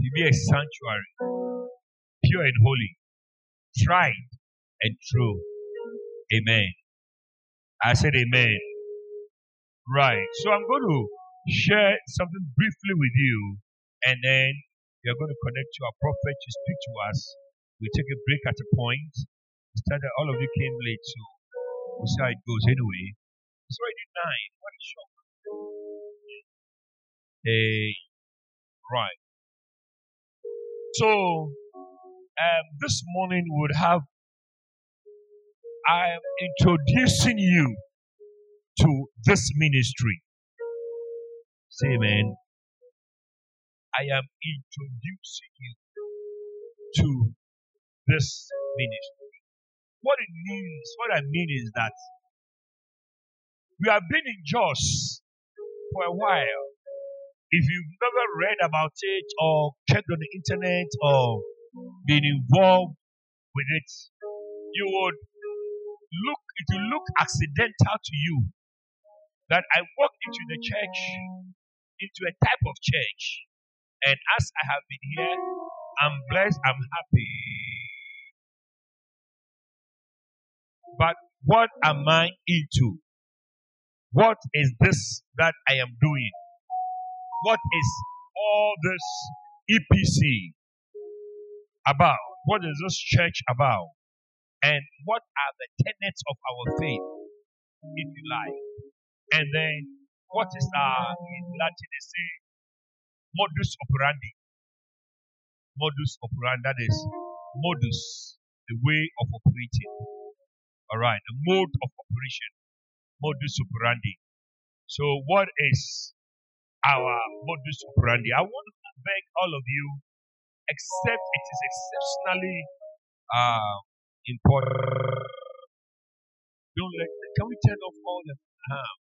[SPEAKER 2] To be a sanctuary, pure and holy, tried and true. Amen. I said amen. Right. So I'm going to share something briefly with you, and then are going to connect to our prophet to speak to us. We take a break at a point. Started, all of you came late, so it goes anyway. It's already nine. What a shock. Hey, right. So, um, this morning we would have, I am introducing you to this ministry. Say amen. I am introducing you to this ministry. What it means, what I mean is that we have been in Jos for a while. If you've never read about it or checked on the internet or been involved with it, you would look, it will look accidental to you that I walked into the church, into a type of church, and as I have been here, I'm blessed, I'm happy. But what am I into? What is this that I am doing? What is all this EPC about? What is this church about? And what are the tenets of our faith, if you like? And then, what is our, in Latin, they say, modus operandi? Modus operandi, that is modus, the way of operating. All right, the mode of operation, modus operandi. So, what is our modus operandi? I want to beg all of you, except it is exceptionally uh, important. Don't let. Can we turn off all the? Um,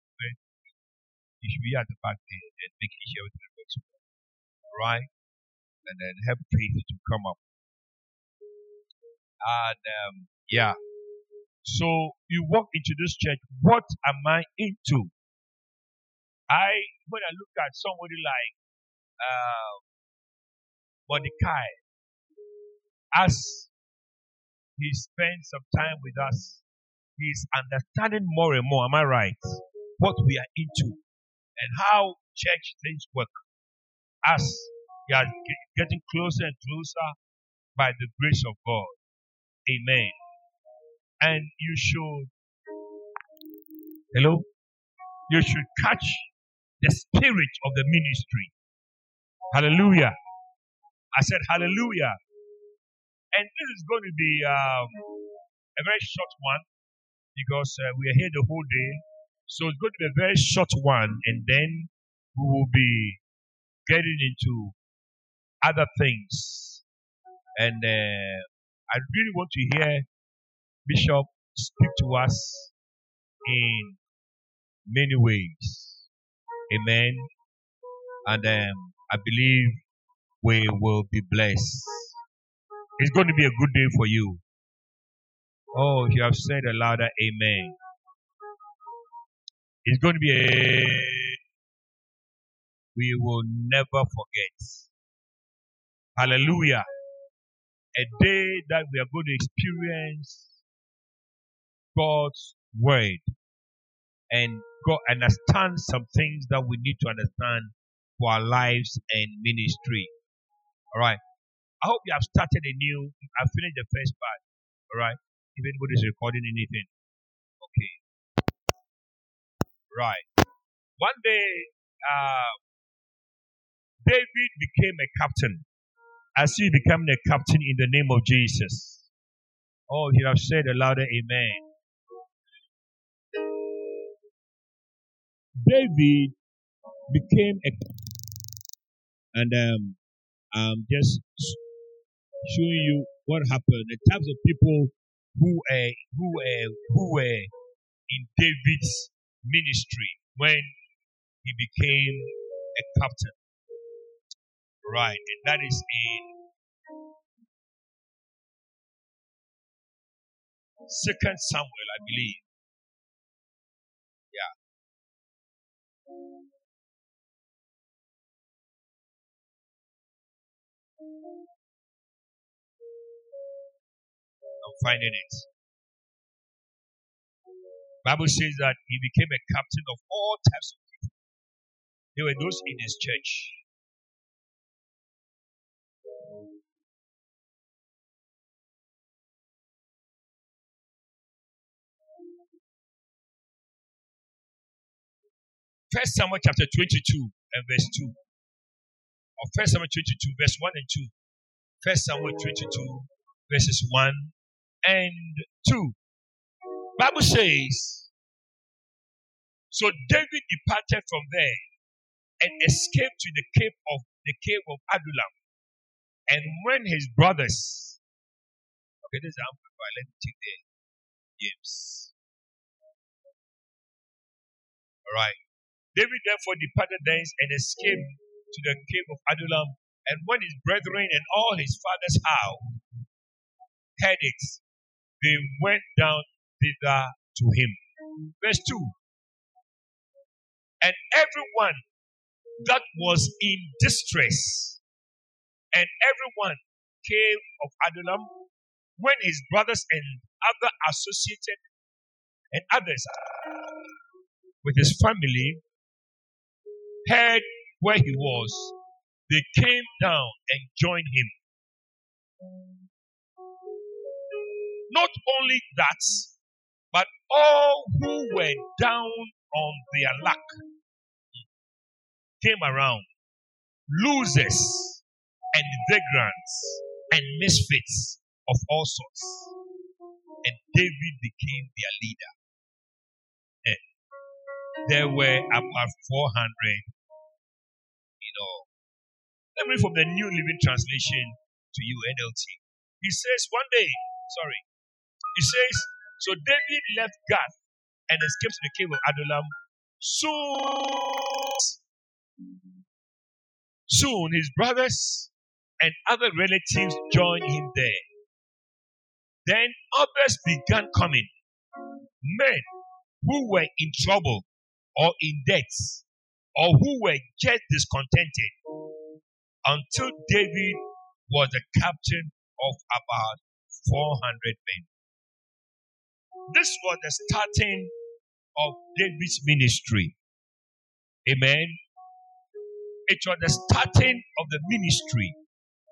[SPEAKER 2] you should be at the back there and making sure everything works well, right? And then help faith to come up. And um, yeah, so you walk into this church. What am I into? I when I look at somebody like uh, Mordecai, as he spends some time with us, he's understanding more and more. Am I right? What we are into and how church things work. As we are getting closer and closer by the grace of God. Amen. And you should, hello, you should catch the spirit of the ministry. Hallelujah. I said hallelujah. And this is going to be um, a very short one because uh, we are here the whole day. So it's going to be a very short one, and then we will be getting into other things. And uh, I really want to hear Bishop speak to us in many ways. Amen. And um, I believe we will be blessed. It's going to be a good day for you. Oh, you have said a louder amen. It's going to be a we will never forget. Hallelujah. A day that we are going to experience God's word and go understand some things that we need to understand for our lives and ministry. All right. I hope you have started a new. I finished the first part. All right. If anybody's recording anything, okay. Right. One day, uh, David became a captain. As he became a captain in the name of Jesus. Oh, you have said a louder amen. David became a captain and um, I'm just showing you what happened. The types of people who who who were in David's ministry when he became a captain. Right, and that is in Second Samuel, I believe. Finding it. Bible says that he became a captain of all types of people. There were those in his church. First Samuel chapter 22 and verse 2. Or First Samuel 22, verse 1 and 2. First Samuel 22, verses 1 and 2. Bible says, So David departed from there and escaped to the cave of the cave of Adullam. And when his brothers Okay, this is amplified. Let me take the James. Alright. David therefore departed thence and escaped to the cave of Adullam. And when his brethren and all his father's house heard it, they went down thither to him. Verse 2. And everyone that was in distress, and everyone came of Adullam, when his brothers and other associated and others with his family heard where he was, they came down and joined him. Not only that, but all who were down on their luck came around, losers and vagrants and misfits of all sorts. And David became their leader. And there were about 400 you know. Let me read from the New Living Translation to you, NLT. He says, one day, sorry, he says, so David left Gath and escaped to the cave of Adullam. Soon, soon his brothers and other relatives joined him there. Then others began coming, men who were in trouble or in debt or who were just discontented until David was the captain of about 400 men. This was the starting of David's ministry. Amen. It was the starting of the ministry.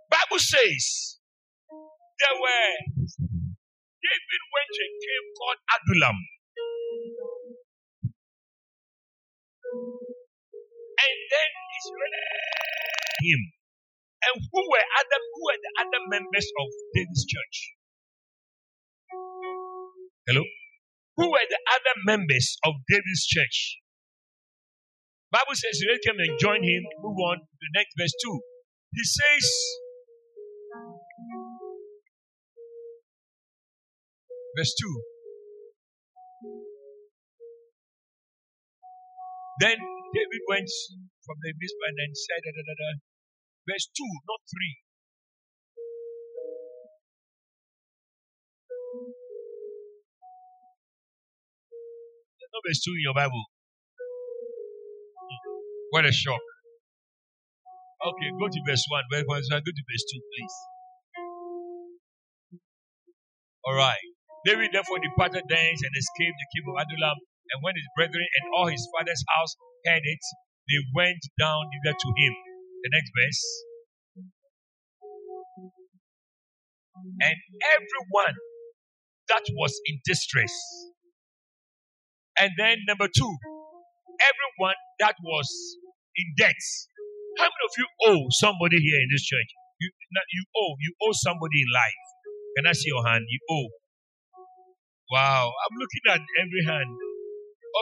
[SPEAKER 2] Bible says there were David went to a cave called Adullam. And then Israel him. And who were other who were the other members of David's church? Hello? Who were the other members of David's church? Bible says they came and joined him. Move on to the next verse 2. He says, verse 2. Then David went from the Mizpah and said, da, da, da, da. verse 2, not 3. There's no verse 2 in your Bible. What a shock. Okay, go to verse 1. Verse 1, go to verse 2, please. Alright. David therefore departed thence and escaped the cave of Adullam. And when his brethren and all his father's house heard it, they went down thither to him. The next verse. And everyone that was in distress. And then number two, everyone that was in debt. How many of you owe somebody here in this church? You, you owe, you owe somebody in life. Can I see your hand? You owe. Wow, I'm looking at every hand.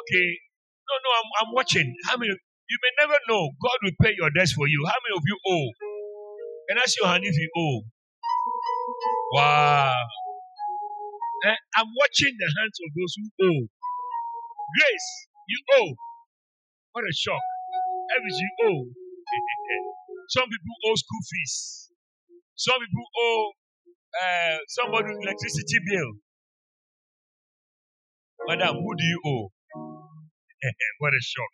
[SPEAKER 2] Okay, no, no, I'm, I'm watching. How many? You may never know. God will pay your debts for you. How many of you owe? Can I see your hand if you owe? Wow. Eh, I'm watching the hands of those who owe. Grace, you owe. What a shock. Everything you owe. <laughs> Some people owe school fees. Some people owe uh, somebody electricity bill. Madam, who do you owe? <laughs> what a shock.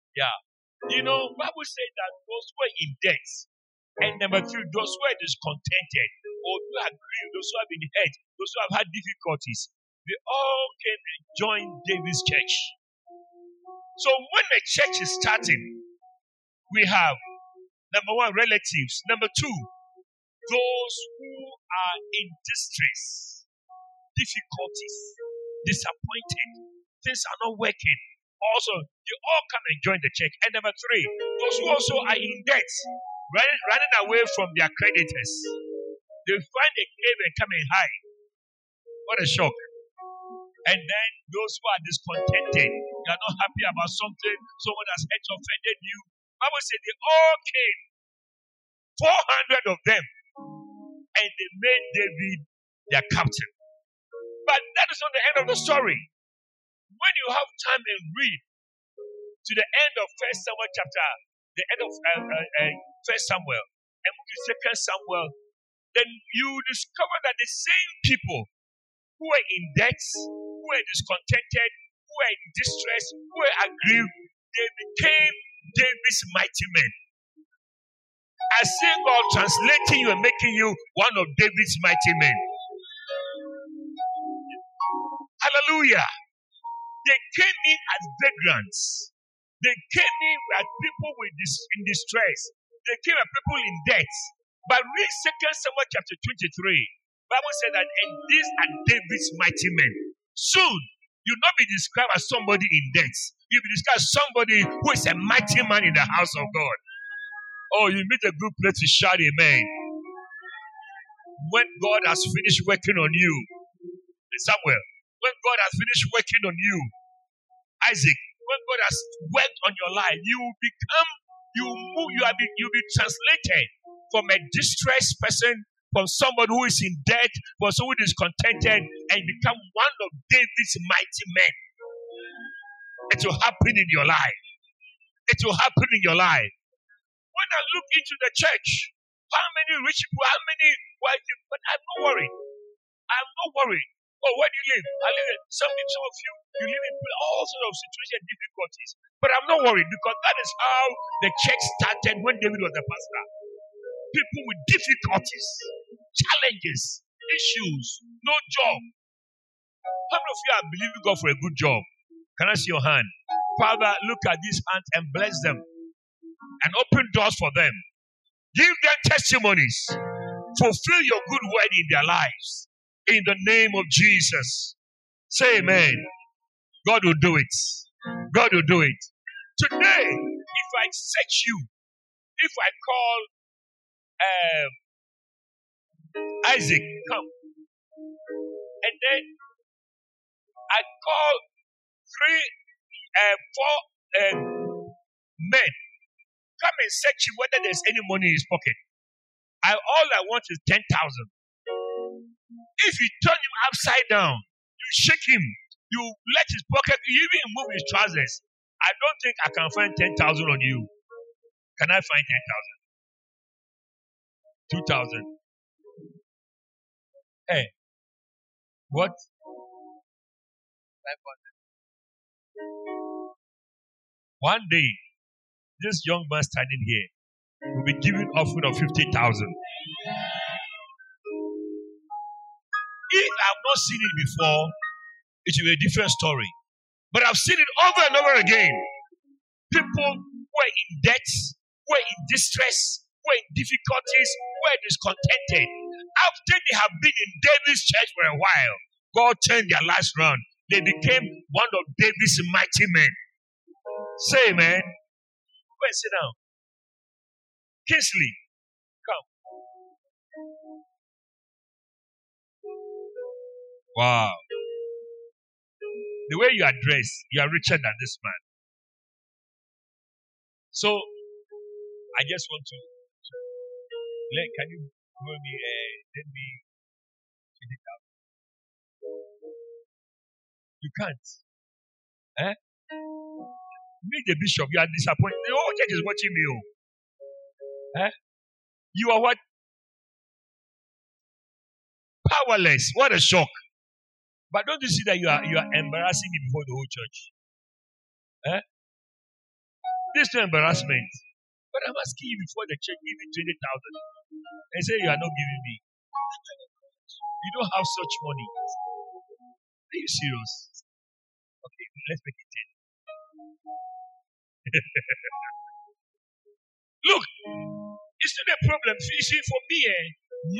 [SPEAKER 2] <laughs> yeah. You know, Bible says that those who are in debt, and number three, those who are discontented, or who are grieved, those who have been hurt, those who have had difficulties, they all came and joined David's church. So when the church is starting, we have number one, relatives. Number two, those who are in distress, difficulties, disappointed, things are not working. Also, you all come and join the church. And number three, those who also are in debt, running, running away from their creditors. They find a cave and come and hide. What a shock. And then those who are discontented, they are not happy about something, someone has hurt offended you. Bible said they all came. 400 of them. And they made David their captain. But that is not the end of the story. When you have time and read to the end of First Samuel chapter, the end of uh, uh, uh, First Samuel, and move to Second Samuel, then you discover that the same people who were in debt, who were discontented, who were in distress, who were aggrieved, they became David's mighty men. I see God translating you and making you one of David's mighty men. Hallelujah. They came in as vagrants. They came in as people with dis- in distress. They came as people in debt. But read 2 Samuel chapter 23. Bible said that, and these are David's mighty men. Soon, you'll not be described as somebody in debt. You'll be described as somebody who is a mighty man in the house of God. Oh, you meet a good place to shout amen. When God has finished working on you, Samuel, when God has finished working on you, Isaac, when God has worked on your life, you will become, you move, you have been, you'll be translated from a distressed person, from somebody who is in debt, from someone who is contented, and become one of David's mighty men. It will happen in your life. It will happen in your life. When I look into the church, how many rich people, how many wealthy, but I'm not worried. I'm not worried. Oh, where do you live? I live in some, some of you, you live in all sorts of situations and difficulties. But I'm not worried because that is how the church started when David was the pastor. People with difficulties, challenges, issues, no job. How many of you are believing God for a good job? Can I see your hand? Father, look at these hands and bless them and open doors for them. Give them testimonies. Fulfill your good word in their lives. In the name of Jesus. Say amen. God will do it. God will do it. Today, if I search you, if I call um, Isaac, come. And then I called three, uh, four uh, men. Come and search him whether there's any money in his pocket. I, all I want is 10,000. If you turn him upside down, you shake him, you let his pocket, you even move his trousers. I don't think I can find 10,000 on you. Can I find 10,000? 2,000. Hey, what? One day, this young man standing here will be given offering of fifty thousand. If I've not seen it before, it will be a different story. But I've seen it over and over again. People were in debt, were in distress, were in difficulties, were discontented. After they have been in David's church for a while, God turned their lives around. They became one of David's mighty men. Say, man. Go and sit down. Kingsley, come. Wow. The way you are dressed, you are richer than this man. So, I just want to, let, can you give me, uh, let me fill it out? You can't. Eh? Me, the bishop, you are disappointed. The whole church is watching me. Oh. Eh? You are what? Powerless. What a shock. But don't you see that you are you are embarrassing me before the whole church? Eh? This is embarrassment. But I'm asking you before the church give me twenty thousand. And say you are not giving me. You don't have such money. Are you serious? Okay, let's make it ten. <laughs> Look, it's not a problem. You see, for me, eh,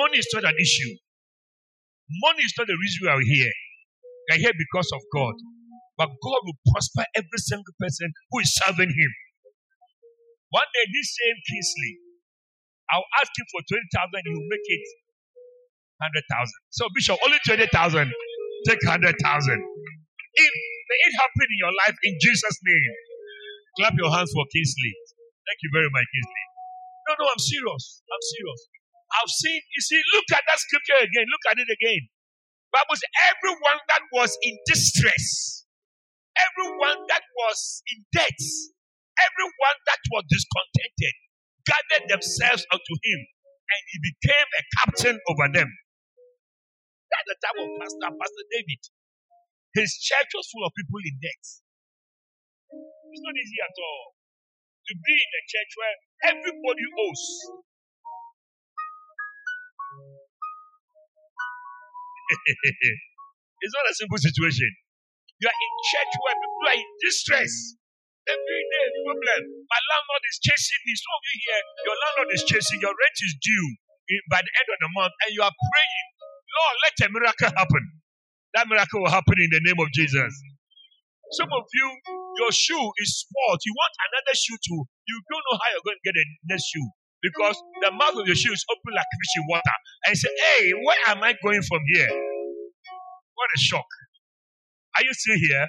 [SPEAKER 2] money is not an issue. Money is not the reason we are here. We are here because of God. But God will prosper every single person who is serving Him. One day, this same Kingsley, I'll ask him for 20,000, he will make it 100,000. So, Bishop, only 20,000. Take 100,000. If, may it happen in your life in Jesus' name. Clap your hands for Kingsley. Thank you very much, Kingsley. No, no, I'm serious. I'm serious. I've seen, you see, look at that scripture again. Look at it again. Bible says, everyone that was in distress, everyone that was in debt, everyone that was discontented, gathered themselves unto him, and he became a captain over them. That's the time of Pastor, Pastor David. His church was full of people in debt. It's not easy at all to be in a church where everybody owes. <laughs> it's not a simple situation. You are in church where people are in distress. Every day, problem. My landlord is chasing me. Of you here, your landlord is chasing. Your rent is due by the end of the month, and you are praying, let a miracle happen. That miracle will happen in the name of Jesus. Some of you, your shoe is spoiled. You want another shoe too. You don't know how you're going to get the next shoe because the mouth of your shoe is open like fishy water. And say, Hey, where am I going from here? What a shock. Are you still here?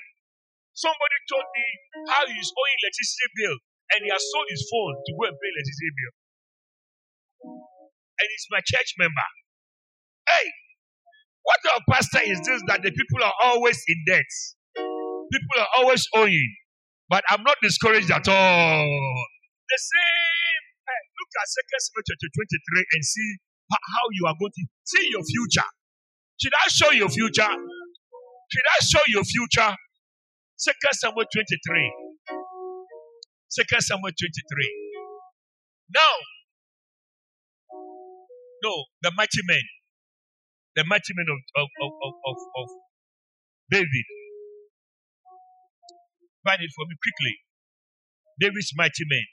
[SPEAKER 2] Somebody told me how he's owing electricity bill and he has sold his phone to go and pay electricity bill. And he's my church member. Hey, what of pastor is this that the people are always in debt? People are always owing. But I'm not discouraged at all. The same, hey, look at Second Samuel chapter 23 and see how, you are going to see your future. Should I show your future? Should I show your future? Second Samuel 23. 2 Samuel 23. Now, no, the mighty men, the mighty men of, of, of, of, of, David. Find it for me quickly. David's mighty men.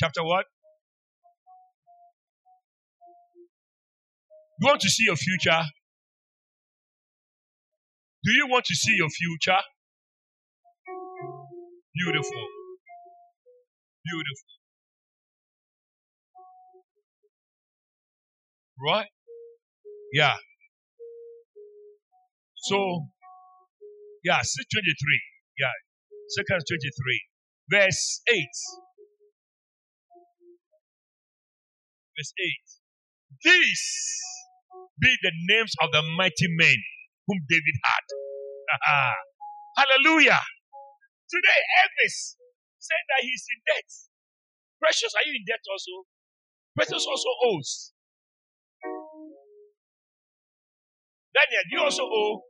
[SPEAKER 2] Chapter what? You want to see your future? Do you want to see your future? Beautiful. Beautiful. Right? Yeah. So, yeah, 23. Yeah. Second 23. Verse 8. Verse 8. These be the names of the mighty men whom David had. Hallelujah. Today, Elvis said that he's in debt. Precious, are you in debt also? Precious also owes. Daniel, you also owe.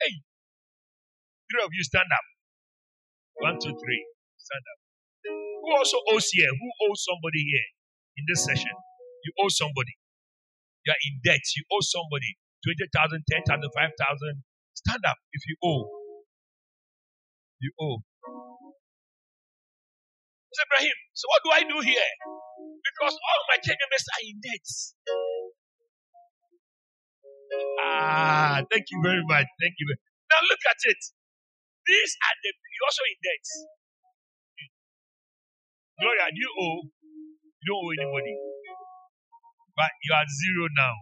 [SPEAKER 2] Hey, three of you stand up. One, two, three. Stand up. Who also owes here? Who owes somebody here in this session? You owe somebody. You are in debt. You owe somebody 20,000, 10,000, 5,000. Stand up if you owe. You owe. Mr. Ibrahim, so what do I do here? Because all my members are in debt. Ah, thank you very much. Thank you. Now look at it. These are the you also in debt. Gloria, do you owe? You don't owe anybody. But you are zero now.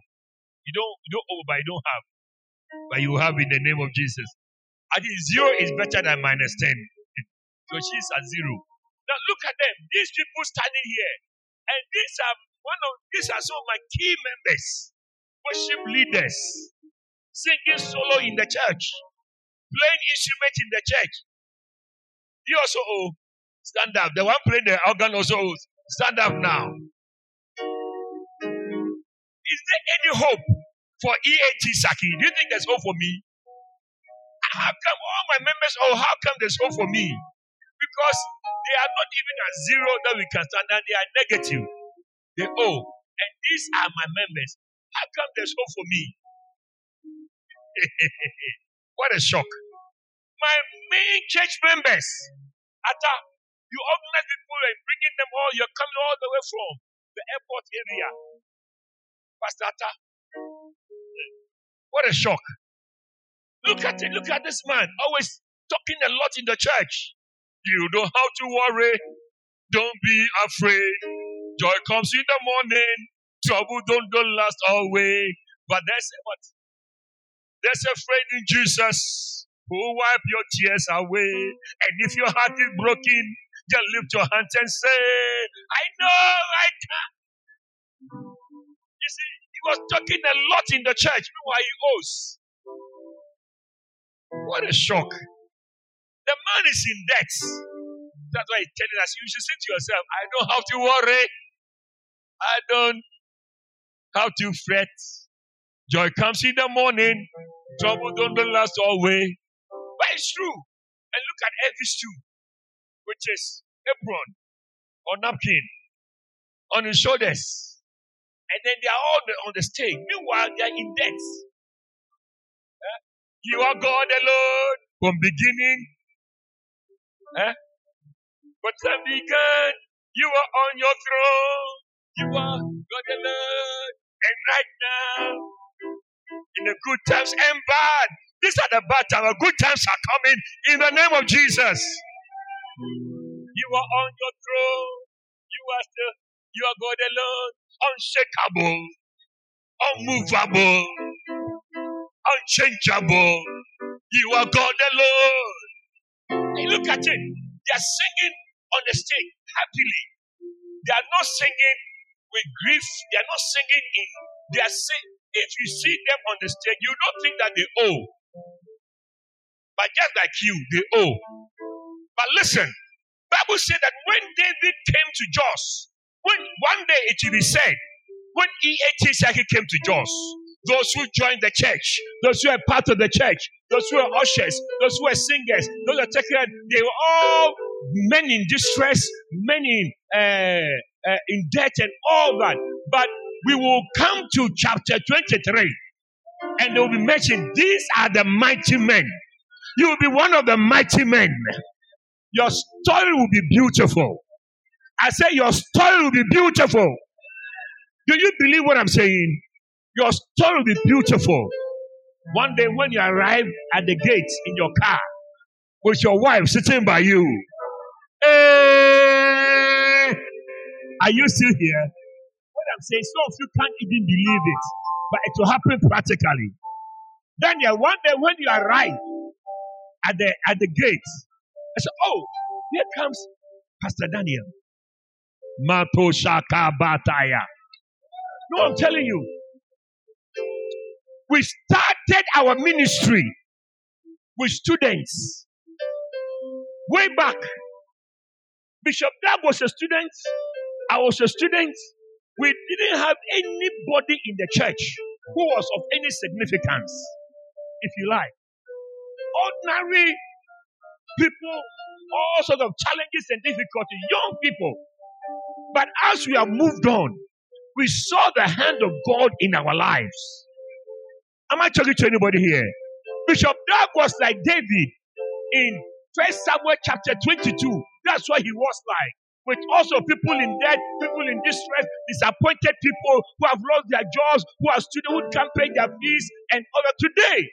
[SPEAKER 2] You don't you don't owe, but you don't have. But you have in the name of Jesus. I think zero is better than minus ten. <laughs> so she's at zero. Now look at them. These people standing here. And these are one of these are some of my key members, worship leaders, singing solo in the church, playing instrument in the church. You also owe. Stand up. The one playing the organ also owes. Stand up now. Is there any hope for EAT Sackey? Do you think there's hope for me? How come all my members, oh, how come there's hope for me? Because they are not even at zero that we can stand, and they are negative. They owe. And these are my members. Come there's hope for me? <laughs> what a shock. My main church members, Ata, you organize people and bringing them all, you're coming all the way from the airport area. Pastor Ata, what a shock. Look at it, look at this man, always talking a lot in the church. You don't have to worry. Don't be afraid. Joy comes in the morning. Trouble don't, don't last always. But there's a what? There's a friend in Jesus who will wipe your tears away. And if your heart is broken, just lift your hands and say, I know I can. You see, he was talking a lot in the church. You know why he owes. What a shock. The man is in debt. That's why he's telling us you should say to yourself, I don't have to worry. I don't have to fret. Joy comes in the morning. Trouble don't last always. But it's true. And look at every shoe, which is apron or napkin on his shoulders. And then they are all on the stage. Meanwhile, they are in debt. Eh? You are God alone from beginning Eh? But time began, you are on your throne. You are God alone. And right now, in the good times and bad, these are the bad times. Good times are coming in the name of Jesus. You are on your throne. You are still, you are God alone. Unshakable, unmovable, unchangeable. You are God alone. Look at it. They are singing on the stage happily. They are not singing with grief. They are not singing in. They are saying, if you see them on the stage, you don't think that they owe. But just like you, they owe. But listen, Bible said that when David came to Jos, when one day it will be said, when E.A.T. Sackey came to Jos, those who joined the church, those who are part of the church, those who are ushers, those who are singers, those who are taking, they were all men in distress, men in, uh, uh, in debt and all that. But we will come to chapter 23 and they will be mentioned. These are the mighty men. You will be one of the mighty men. Your story will be beautiful. I say your story will be beautiful. Do you believe what I'm saying? Your story will be beautiful. One day when you arrive at the gate in your car with your wife sitting by you, hey, are you still here? what I'm saying, some of you can't even believe it, but it will happen practically. Daniel, one day when you arrive at the at the gate, I said, Oh, here comes Pastor Daniel. Bataya. No, I'm telling you. We started our ministry with students way back. Bishop Dag was a student. I was a student. We didn't have anybody in the church who was of any significance, if you like. Ordinary people, all sorts of challenges and difficulties, young people. But as we have moved on, we saw the hand of God in our lives. Am I talking to anybody here? Bishop Dag was like David in First Samuel chapter 22. That's what he was like. With also people in debt, people in distress, disappointed people who have lost their jobs, who are students who can't pay their fees, and other. Today,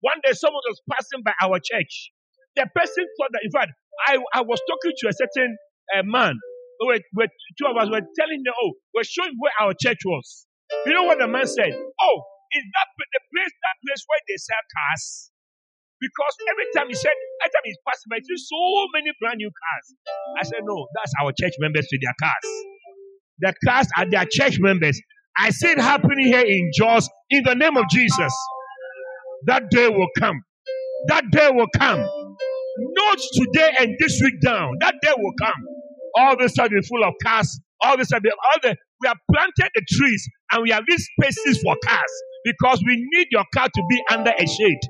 [SPEAKER 2] one day someone was passing by our church. The person thought that, in fact, I, I was talking to a certain uh, man. Wait, wait, two of us were telling them, oh, we're showing where our church was. You know what the man said? Oh, is that the place, that place where they sell cars? Because every time he said, every time he's passing by, he so many brand new cars. I said, no, that's our church members with their cars. The cars are their church members. I see it happening here in Jos in the name of Jesus. That day will come. That day will come. Not today and this week down. That day will come. All this will be full of cars. All this will be all the we have planted the trees and we have these spaces for cars because we need your car to be under a shade.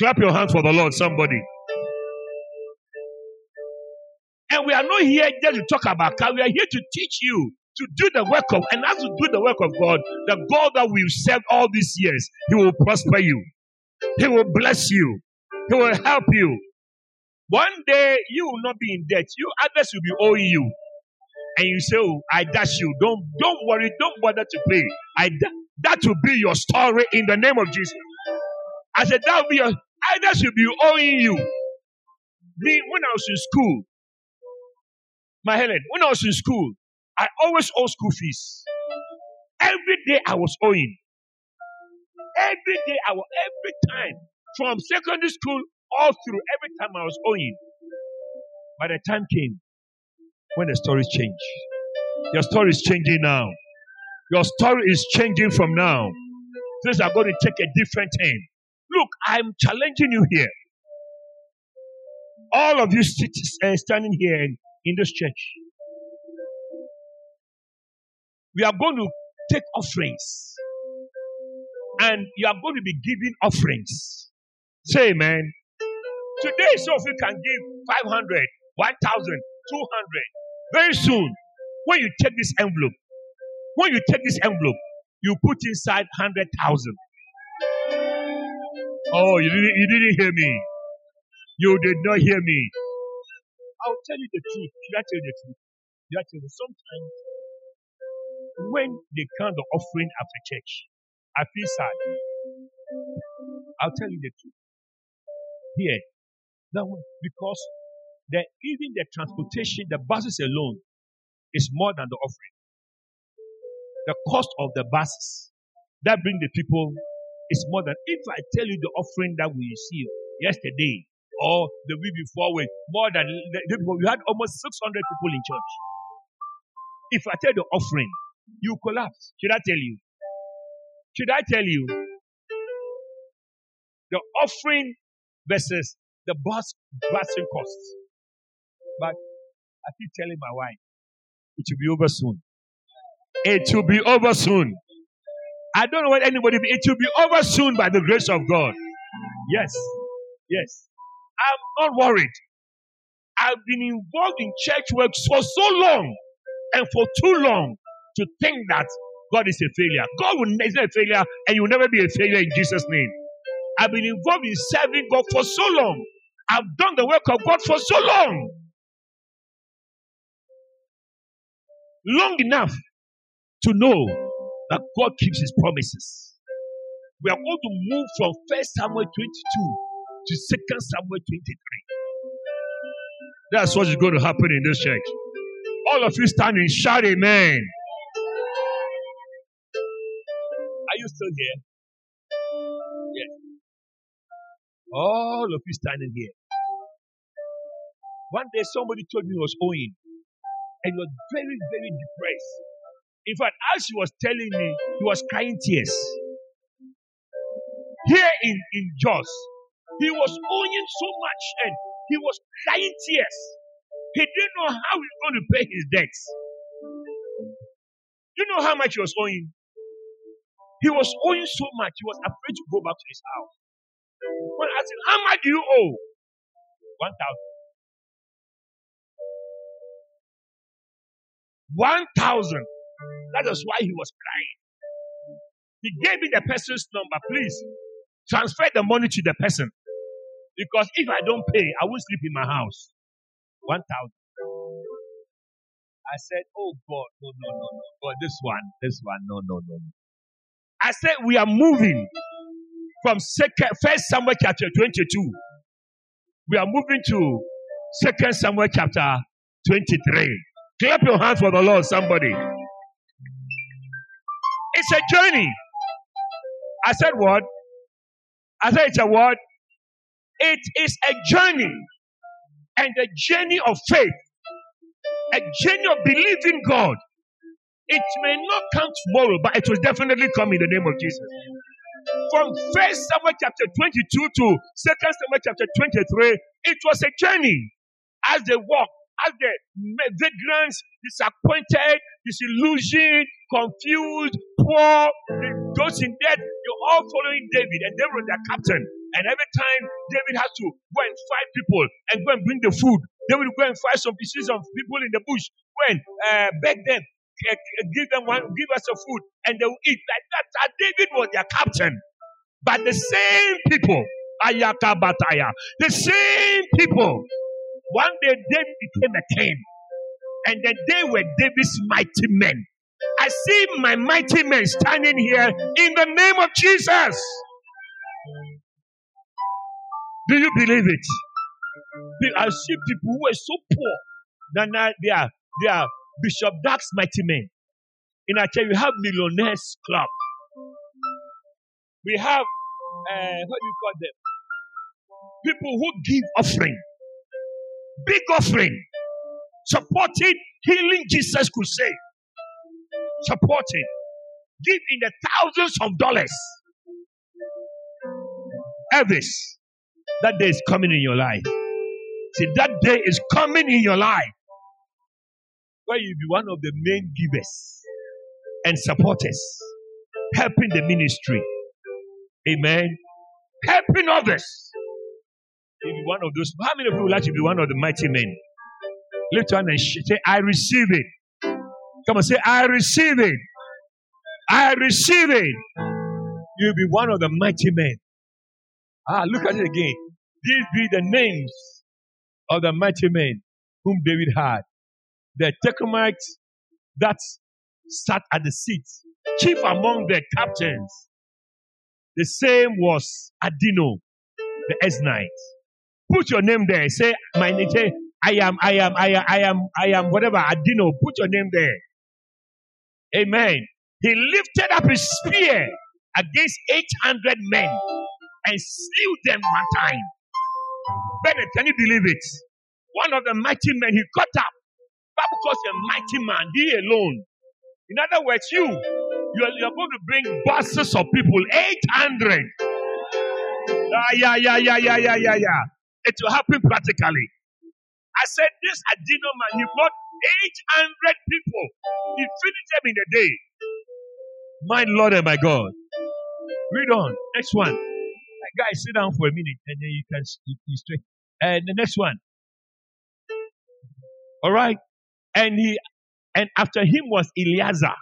[SPEAKER 2] Clap your hands for the Lord, somebody. And we are not here just to talk about car. We are here to teach you to do the work of, and as you do the work of God, the God that we've served all these years, He will prosper you. He will bless you. He will help you. One day you will not be in debt. You others will be owing you. And you say, Oh, I dash you. Don't don't worry, don't bother to pay. I that will be your story in the name of Jesus. I said, that will be your others will be owing you. Me, when I was in school, my Helen, when I was in school, I always owe school fees. Every day I was owing. Every day I was, every time. From secondary school all through, every time I was owing. By the time came when the stories changed. Your story is changing now. Your story is changing from now. Things are going to take a different turn. Look, I'm challenging you here. All of you sit, uh, standing here in, in this church. We are going to take offerings. And you are going to be giving offerings. Say amen. Today, some of you can give 500, 1,000, 200. Very soon, when you take this envelope, when you take this envelope, you put inside 100,000. Oh, you didn't, you didn't hear me. You did not hear me. I'll tell you the truth. Should I tell you the truth? Should I tell you? Sometimes when they count the offering after church, I feel sad. I'll tell you the truth. Here, that one, because the, even the transportation, the buses alone, is more than the offering. The cost of the buses that bring the people is more than if I tell you the offering that we received yesterday or the week before, with more than we had almost 600 people in church. If I tell the offering, you collapse. Should I tell you? Should I tell you? The offering versus the bus busing costs. But I keep telling my wife, it will be over soon. It will be over soon. I don't know what anybody, it will be over soon by the grace of God. Yes. Yes. I'm not worried. I've been involved in church work for so long and for too long to think that God is a failure. God will, is not a failure and you will never be a failure in Jesus' name. I've been involved in serving God for so long. I've done the work of God for so long. Long enough to know that God keeps his promises. We are going to move from 1 Samuel 22 to 2 Samuel 23. That's what is going to happen in this church. All of you standing, shout amen. Are you still here? Yes. All of you standing here. One day somebody told me he was owing and he was very, very depressed. In fact, as he was telling me, he was crying tears. Here in, in Jos, he was owing so much and he was crying tears. He didn't know how he was going to pay his debts. You know how much he was owing? He was owing so much, he was afraid to go back to his house. When I said, How much do you owe? 1,000. 1,000. That is why he was crying. He gave me the person's number. Please transfer the money to the person. Because if I don't pay, I won't sleep in my house. 1,000. I said, Oh God, no, no, no, no. God, this one, this one, no, no, no. I said, We are moving from second, first Samuel chapter 22. We are moving to second Samuel chapter 23. Clap your hands for the Lord, somebody. It's a journey. I said what? I said it's a what? It is a journey. And a journey of faith. A journey of believing God. It may not come tomorrow, but it will definitely come in the name of Jesus. From first Samuel chapter 22 to second Samuel chapter 23, it was a journey as they walked as the vagrants, disappointed, disillusioned, confused, poor, those in debt, you're all following David, and they were their captain. And every time David has to go and fight people and go and bring the food, they will go and fight some pieces of people in the bush, and uh, beg them, give them one, give us some food, and they will eat. Like that, that David was their captain. But the same people, Ayaka Bataya, the same people one day David became a king, and then they were David's mighty men. I see my mighty men standing here in the name of Jesus. Do you believe it? I see people who are so poor. That now they are they are Bishop Dag's mighty men. In our church, we have millionaires club. We have uh, what do you call them? People who give offering. Big offering. Supporting Healing Jesus Crusade. Supporting. Give in the thousands of dollars. Elvis, that day is coming in your life. See, that day is coming in your life where you'll be one of the main givers and supporters, helping the ministry. Amen. Helping others. You'll be one of those. How many of you would like to be one of the mighty men? Lift your hand and say, I receive it. Come on, say, I receive it. I receive it. You'll be one of the mighty men. Ah, look at it again. These be the names of the mighty men whom David had. The Tachmonites that sat at the seat, chief among the captains. The same was Adino, the Eznite. Put your name there. Say, my name, I am, I am, I am, I am, I am, whatever, Adino. Put your name there. Amen. He lifted up his spear against 800 men and slew them one time. Bennett, can you believe it? One of the mighty men, he got up. But because a mighty man, he alone. In other words, you, you're, you're going to bring buses of people, 800. Ah, yeah, yeah, yeah, yeah, yeah, yeah, yeah. It will happen practically. I said, this Adino man, he brought 800 people. He finished them in a day. My Lord and my God. Read on. Next one. Guys, sit down for a minute and then you can you, straight. And the next one. All right. And he and after him was Eleazar,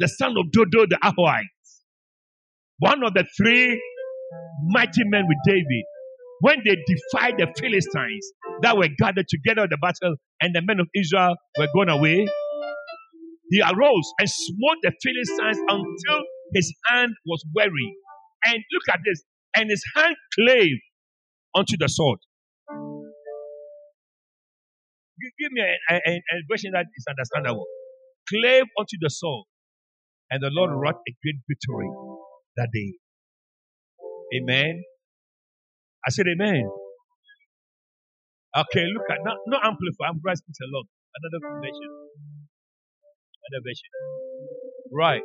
[SPEAKER 2] the son of Dodo the Ahohite, one of the three mighty men with David. When they defied the Philistines that were gathered together at the battle, and the men of Israel were gone away, he arose and smote the Philistines until his hand was weary. And look at this, and his hand clave unto the sword. Give, me an version that is understandable. Clave unto the sword. And the Lord wrought a great victory that day. Amen. I said amen. Okay, look at not, not amplify, amplify speaks a lot. Another version. Another version. Right.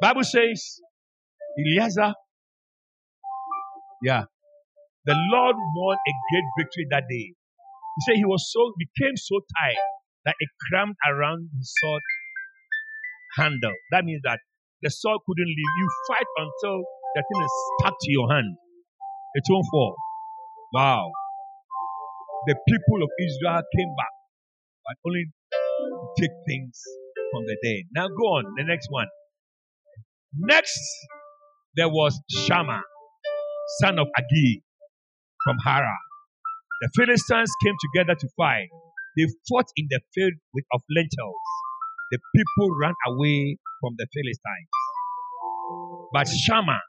[SPEAKER 2] Bible says Eleazar. Yeah. The Lord won a great victory that day. He said he was so became so tired that it crammed around his sword handle. That means that the sword couldn't leave. You fight until the thing is stuck to your hand. It won't fall. Wow. The people of Israel came back, but only to take things from the dead. Now go on, the next one. Next, there was Shammah, son of Agee, from Harar. The Philistines came together to fight. They fought in the field with of lentils. The people ran away from the Philistines. But Shammah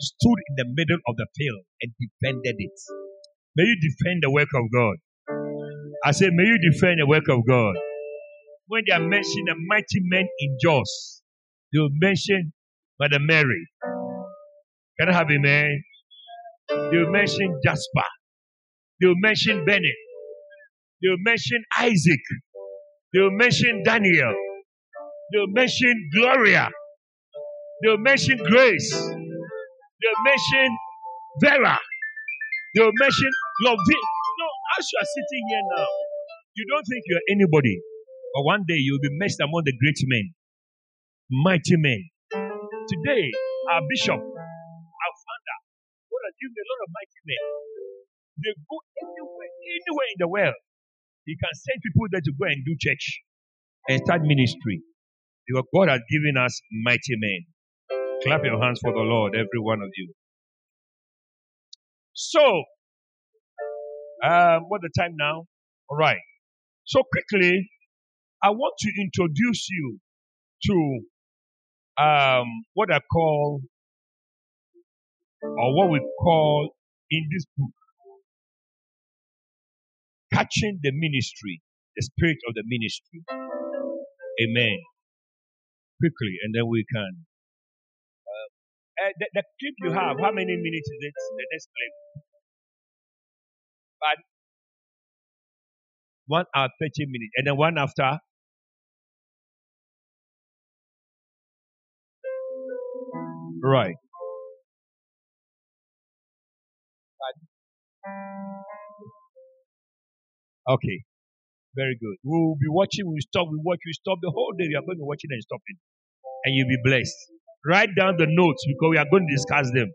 [SPEAKER 2] stood in the middle of the field and defended it. May you defend the work of God. I say, may you defend the work of God. When they are mentioning the mighty men in Jos, they will mention Mother Mary. Can I have a man? They will mention Jasper. They will mention Bennett. They will mention Isaac. They will mention Daniel. They will mention Gloria. They will mention Grace. They will mention Vera. They will mention Lovin. No, as you are sitting here now, you don't think you are anybody. But one day you'll be mentioned among the great men, mighty men. Today, our bishop, our founder, God has given a lot of mighty men. They go anywhere, anywhere in the world. He can send people there to go and do church and start ministry. Because God has given us mighty men. Clap your hands for the Lord, every one of you. So, um, what the time now? All right. So quickly, I want to introduce you to um, what I call, or what we call in this book, catching the ministry, the spirit of the ministry. Amen. Quickly, and then we can. Uh, the, the clip you have, how many minutes is it? The next clip. But one hour, 30 minutes. And then one after. Right. Okay. Very good. We will be watching, we will stop, we watch, we stop the whole day. We are going to be watching and stopping. And you'll be blessed. Write down the notes because we are going to discuss them.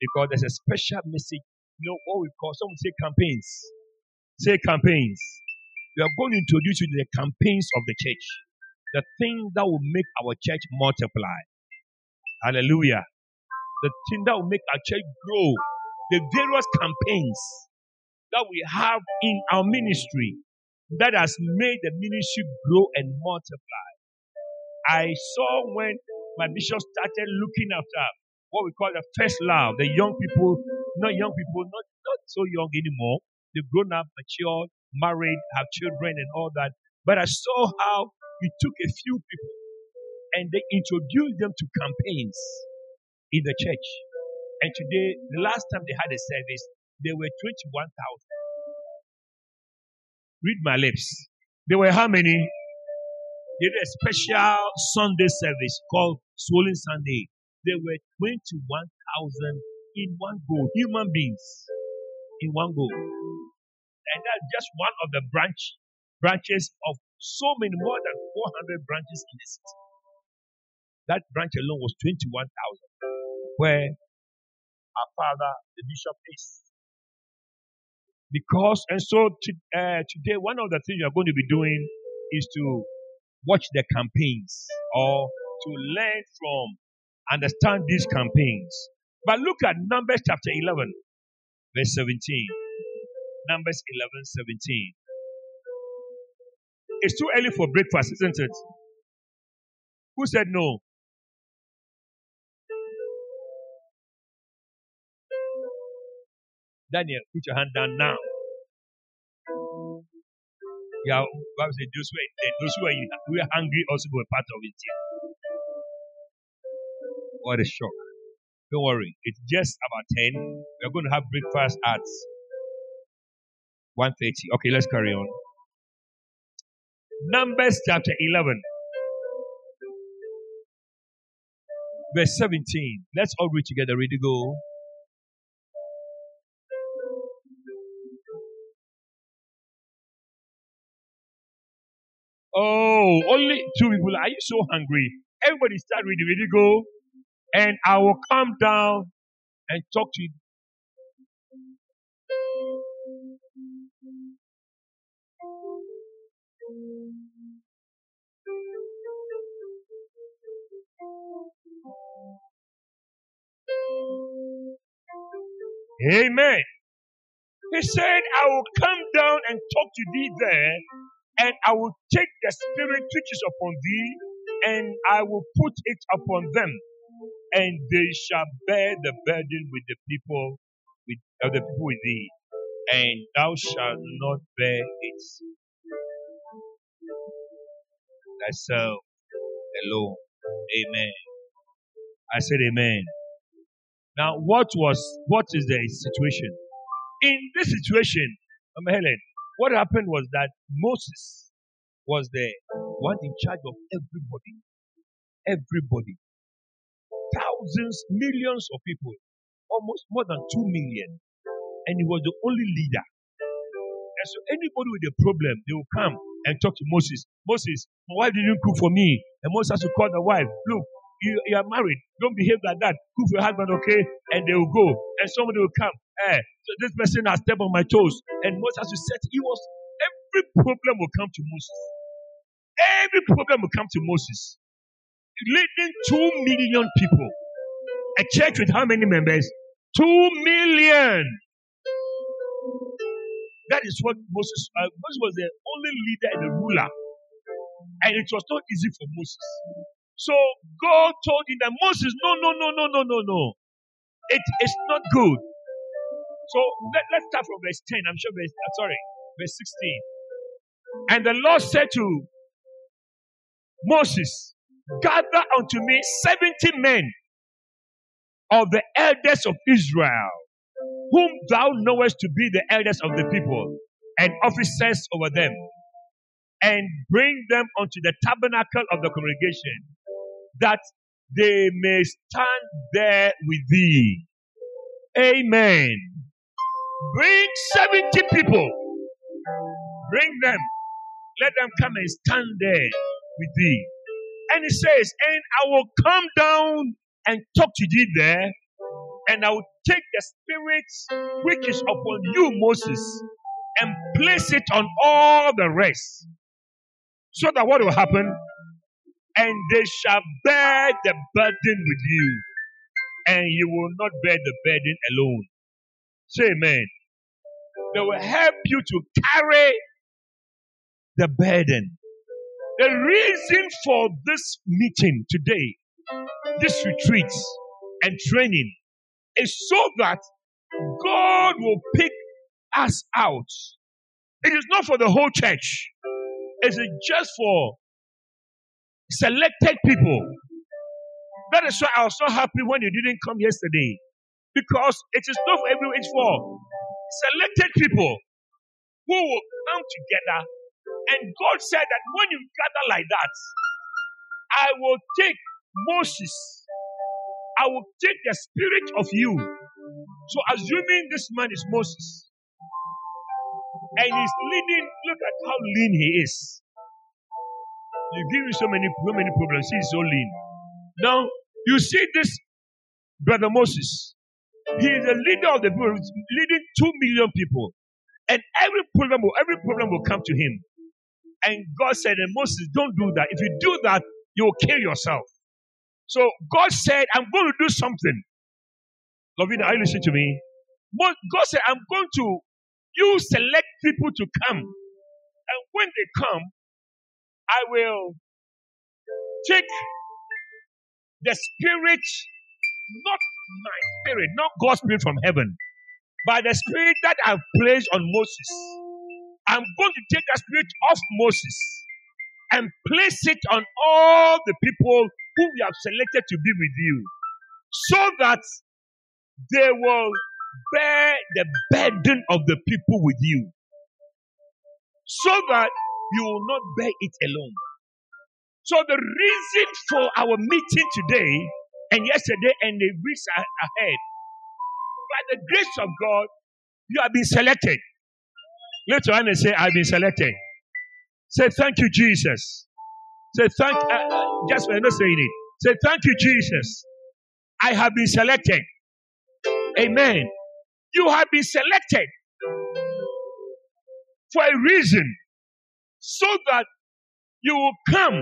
[SPEAKER 2] Because there's a special message. You know what we call, some say campaigns. Say campaigns. We are going to introduce you to the campaigns of the church. The thing that will make our church multiply. Hallelujah. The thing that will make our church grow. The various campaigns that we have in our ministry that has made the ministry grow and multiply. I saw when my bishop started looking after what we call the first love, the young people, not young people, not, not so young anymore. They've grown up, matured, married, have children and all that. But I saw how we took a few people and they introduced them to campaigns in the church. And today, the last time they had a service, they were 21,000. Read my lips. They were how many? They did a special Sunday service called Swollen Sunday. There were 21,000 in one go. Human beings in one go. And that's just one of the branch branches of so many more than 400 branches in the city. That branch alone was 21,000, where our father, the bishop, is. Because, and so to, uh, today, one of the things you're going to be doing is to watch the campaigns or to learn from, understand these campaigns. But look at Numbers chapter 11, verse 17. Numbers 11, 17. It's too early for breakfast, isn't it? Who said no? Daniel, put your hand down now. Yeah, Bible says those who are, those who are, who are hungry also were part of it. What a shock. Don't worry. It's just about 10. We're going to have breakfast at 1.30. Okay, let's carry on. Numbers chapter 11. Verse 17. Let's all read together. Ready, to go. Only two people. Are you so hungry? Everybody start reading. Ready, go. And I will come down and talk to you. Amen. He said, I will come down and talk to thee there, and I will take the spirit which is upon thee, and I will put it upon them, and they shall bear the burden with the people, with of the people with thee, and thou shalt not bear it thyself alone. Amen. I said amen. Now, what was, what is the situation? In this situation, um, Helen, what happened was that Moses was the one in charge of everybody. Everybody. Thousands, millions of people. Almost more than two million. And he was the only leader. And so anybody with a problem, they will come and talk to Moses. Moses, my wife didn't cook for me. And Moses has to call the wife. Look, you, you are married. Don't behave like that. Cook your husband, okay? And they will go. And somebody will come. Eh, so this person has stepped on my toes. And Moses has to. He was every problem will come to Moses. Every problem will come to Moses. Leading two million people. A church with how many members? Two million. That is what Moses, uh, Moses was the only leader and the ruler. And it was not easy for Moses. So God told him that Moses, no, no, no, no, no, no, no. It is not good. So let, us start from verse 10. I'm sure verse, uh, sorry, verse 16. And the Lord said to Moses, Gather unto me 70 men of the elders of Israel, whom thou knowest to be the elders of the people, and officers over them, and bring them unto the tabernacle of the congregation, that they may stand there with thee. Amen. Bring 70 people. Bring them. Let them come and stand there with thee. And he says, And I will come down and talk to thee there, and I will take the spirit which is upon you, Moses, and place it on all the rest. So that what will happen? And they shall bear the burden with you, and you will not bear the burden alone. Say amen. They will help you to carry the burden. The reason for this meeting today, this retreat and training, is so that God will pick us out. It is not for the whole church. It's just for selected people. That is why I was so happy when you didn't come yesterday. Because it is not for everyone, it's for selected people who will come together. And God said that when you gather like that, I will take Moses, I will take the spirit of you. So, assuming this man is Moses, and he's leading, look at how lean he is. You give me so many, so many problems. He's so lean. Now, you see this brother Moses. He is a leader of the people, leading two million people. And every problem will, every problem will come to him. And God said, and Moses, don't do that. If you do that, you will kill yourself. So God said, I'm going to do something. Lovina, are you listening to me? God said, I'm going to, you select people to come. And when they come, I will take the spirit, not my spirit, not God's spirit from heaven, but the spirit that I've placed on Moses. I'm going to take the spirit of Moses and place it on all the people who we have selected to be with you so that they will bear the burden of the people with you so that you will not bear it alone. So the reason for our meeting today and yesterday and the weeks ahead, by the grace of God, you have been selected. Let your hand say, I've been selected. Say, thank you, Jesus. Say, thank, uh, uh, just not saying it. Say, thank you, Jesus. I have been selected. Amen. You have been selected for a reason so that you will come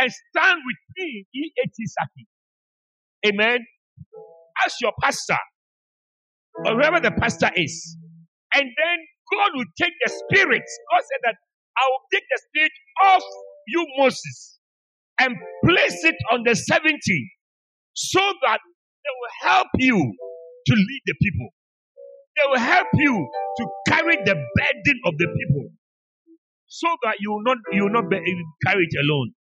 [SPEAKER 2] and stand with me in Etisaki. Amen. As your pastor, or whoever the pastor is. And then God will take the spirit. God said that I will take the spirit of you, Moses, and place it on the 70 so that they will help you to lead the people. They will help you to carry the burden of the people so that you will not you will not be, carry it alone.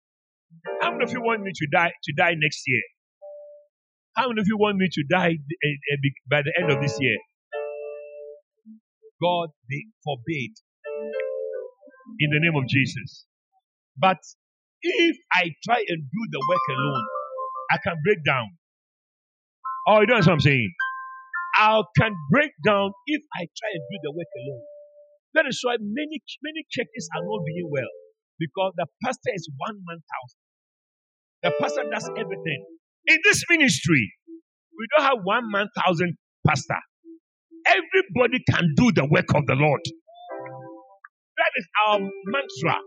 [SPEAKER 2] How many of you want me to die to die next year? How many of you want me to die uh, uh, by the end of this year? God forbid in the name of Jesus. But if I try and do the work alone, I can break down. Oh, you know what I'm saying? I can break down if I try and do the work alone. That is why many many churches are not doing well because the pastor is one man thousand. The pastor does everything. In this ministry, we don't have one man thousand pastor. Everybody can do the work of the Lord. That is our mantra.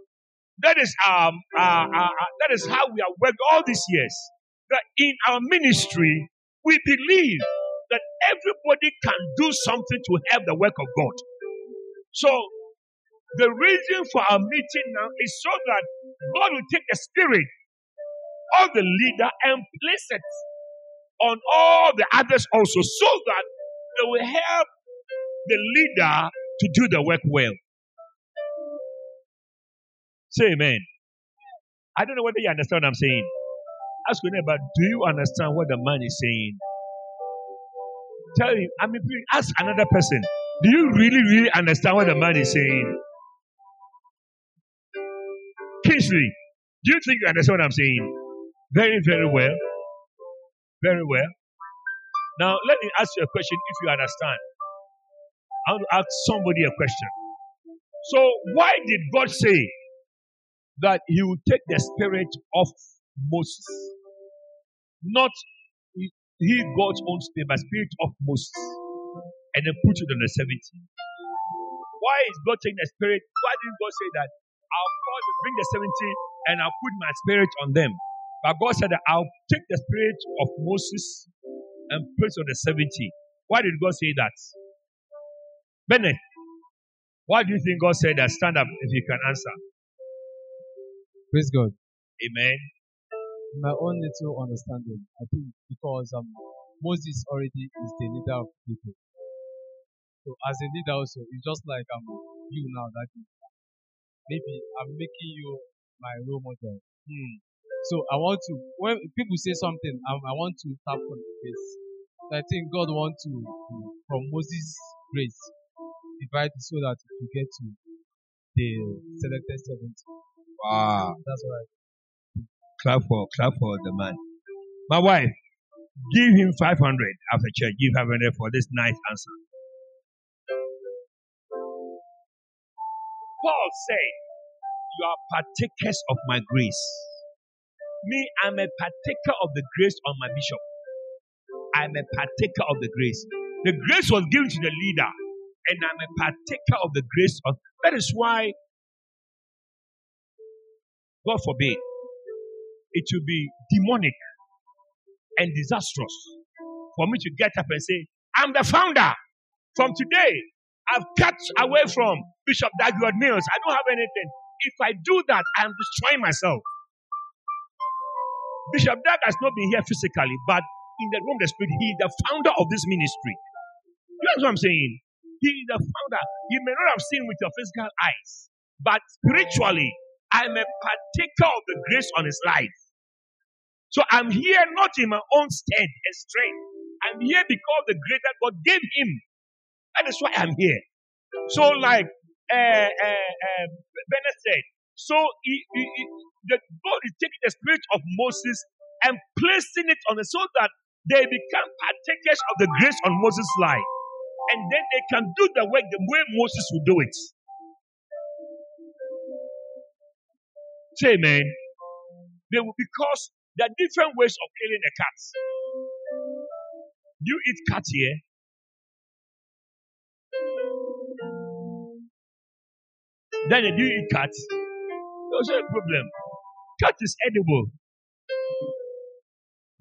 [SPEAKER 2] That is our, uh, uh, uh, that is how we have worked all these years. That in our ministry, we believe that everybody can do something to help the work of God. So the reason for our meeting now is so that God will take the spirit of the leader and place it on all the others also, so that they will help the leader to do the work well. Say amen. I don't know whether you understand what I'm saying. Ask your neighbor, do you understand what the man is saying? Tell him, I mean, ask another person, do you really, really understand what the man is saying? Kingsley, do you think you understand what I'm saying? Very, very well. Very well. Now, let me ask you a question if you understand. I want to ask somebody a question. So, why did God say that He will take the spirit of Moses? Not He, God's own spirit, but spirit of Moses, and then put it on the 70. Why is God taking the spirit? Why didn't God say that I'll bring the 70 and I'll put my spirit on them? But God said that I'll take the spirit of Moses and place on the 70. Why did God say that? Bennett, why do you think God said that? Stand up if you can answer.
[SPEAKER 3] Praise God.
[SPEAKER 2] Amen.
[SPEAKER 3] In my own little understanding, I think because um, Moses already is the leader of people. So as a leader also, it's just like um, you now that maybe I'm making you my role model. Hmm. So I want to, when people say something, I, I want to tap on the face. I think God wants to, from Moses' grace, divide so that we get to the selected 70.
[SPEAKER 2] Wow.
[SPEAKER 3] That's what I
[SPEAKER 2] Clap for, clap for the man. My wife, give him 500 after church. Give 500 for this nice answer. Paul said, You are partakers of my grace. Me, I'm a partaker of the grace on my bishop. I'm a partaker of the grace. The grace was given to the leader, and I'm a partaker of the grace of. That is why, God forbid, it will be demonic and disastrous for me to get up and say, I'm the founder. From today, I've cut away from Bishop Dag Heward-Mills. I don't have anything. If I do that, I'm destroying myself. Bishop Dag has not been here physically, but in the room, the spirit, he is the founder of this ministry. You know what I'm saying? He is the founder. You may not have seen with your physical eyes, but spiritually, I'm a partaker of the grace on his life. So I'm here not in my own strength and strength. I'm here because the grace that God gave him. That is why I'm here. So, like uh, uh, uh, Bennett said, so he, he, he, the, God is taking the spirit of Moses and placing it on it so that they become partakers of the grace on Moses' life. And then they can do the work the way Moses would do it. Say amen. They will, because there are different ways of killing a cat. You eat cat here. Then do you eat cat? There's no problem. Cat is edible.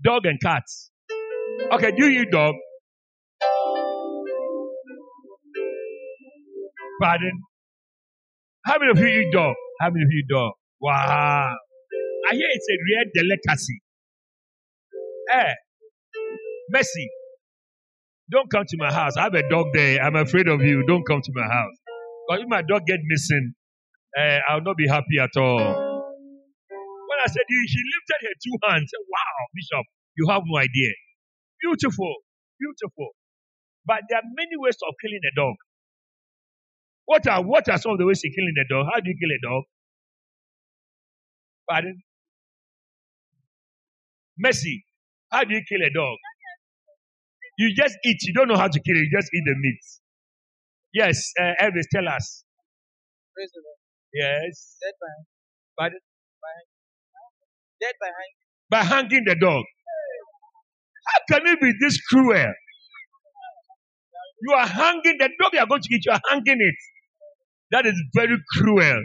[SPEAKER 2] Dog and cat. Okay, do you eat dog? Pardon? How many of you eat dog? How many of you eat dog? Wow. I hear it's a rare delicacy. Eh, Mercy, don't come to my house. I have a dog there. I'm afraid of you. Don't come to my house. Because if my dog get missing, uh, I'll not be happy at all. When I said she lifted her two hands, "Wow, Bishop, you have no idea. Beautiful, beautiful." But there are many ways of killing a dog. What are what are some of the ways of killing a dog? How do you kill a dog? Pardon? Mercy. How do you kill a dog? You just eat. You don't know how to kill it. You just eat the meat. Yes, uh, Elvis, tell us.
[SPEAKER 3] Praise the Lord.
[SPEAKER 2] Yes.
[SPEAKER 3] Dead by,
[SPEAKER 2] Pardon?
[SPEAKER 3] dead by hanging.
[SPEAKER 2] By hanging the dog. How can you be this cruel? You are hanging the dog you are going to eat. You are hanging it. That is very cruel.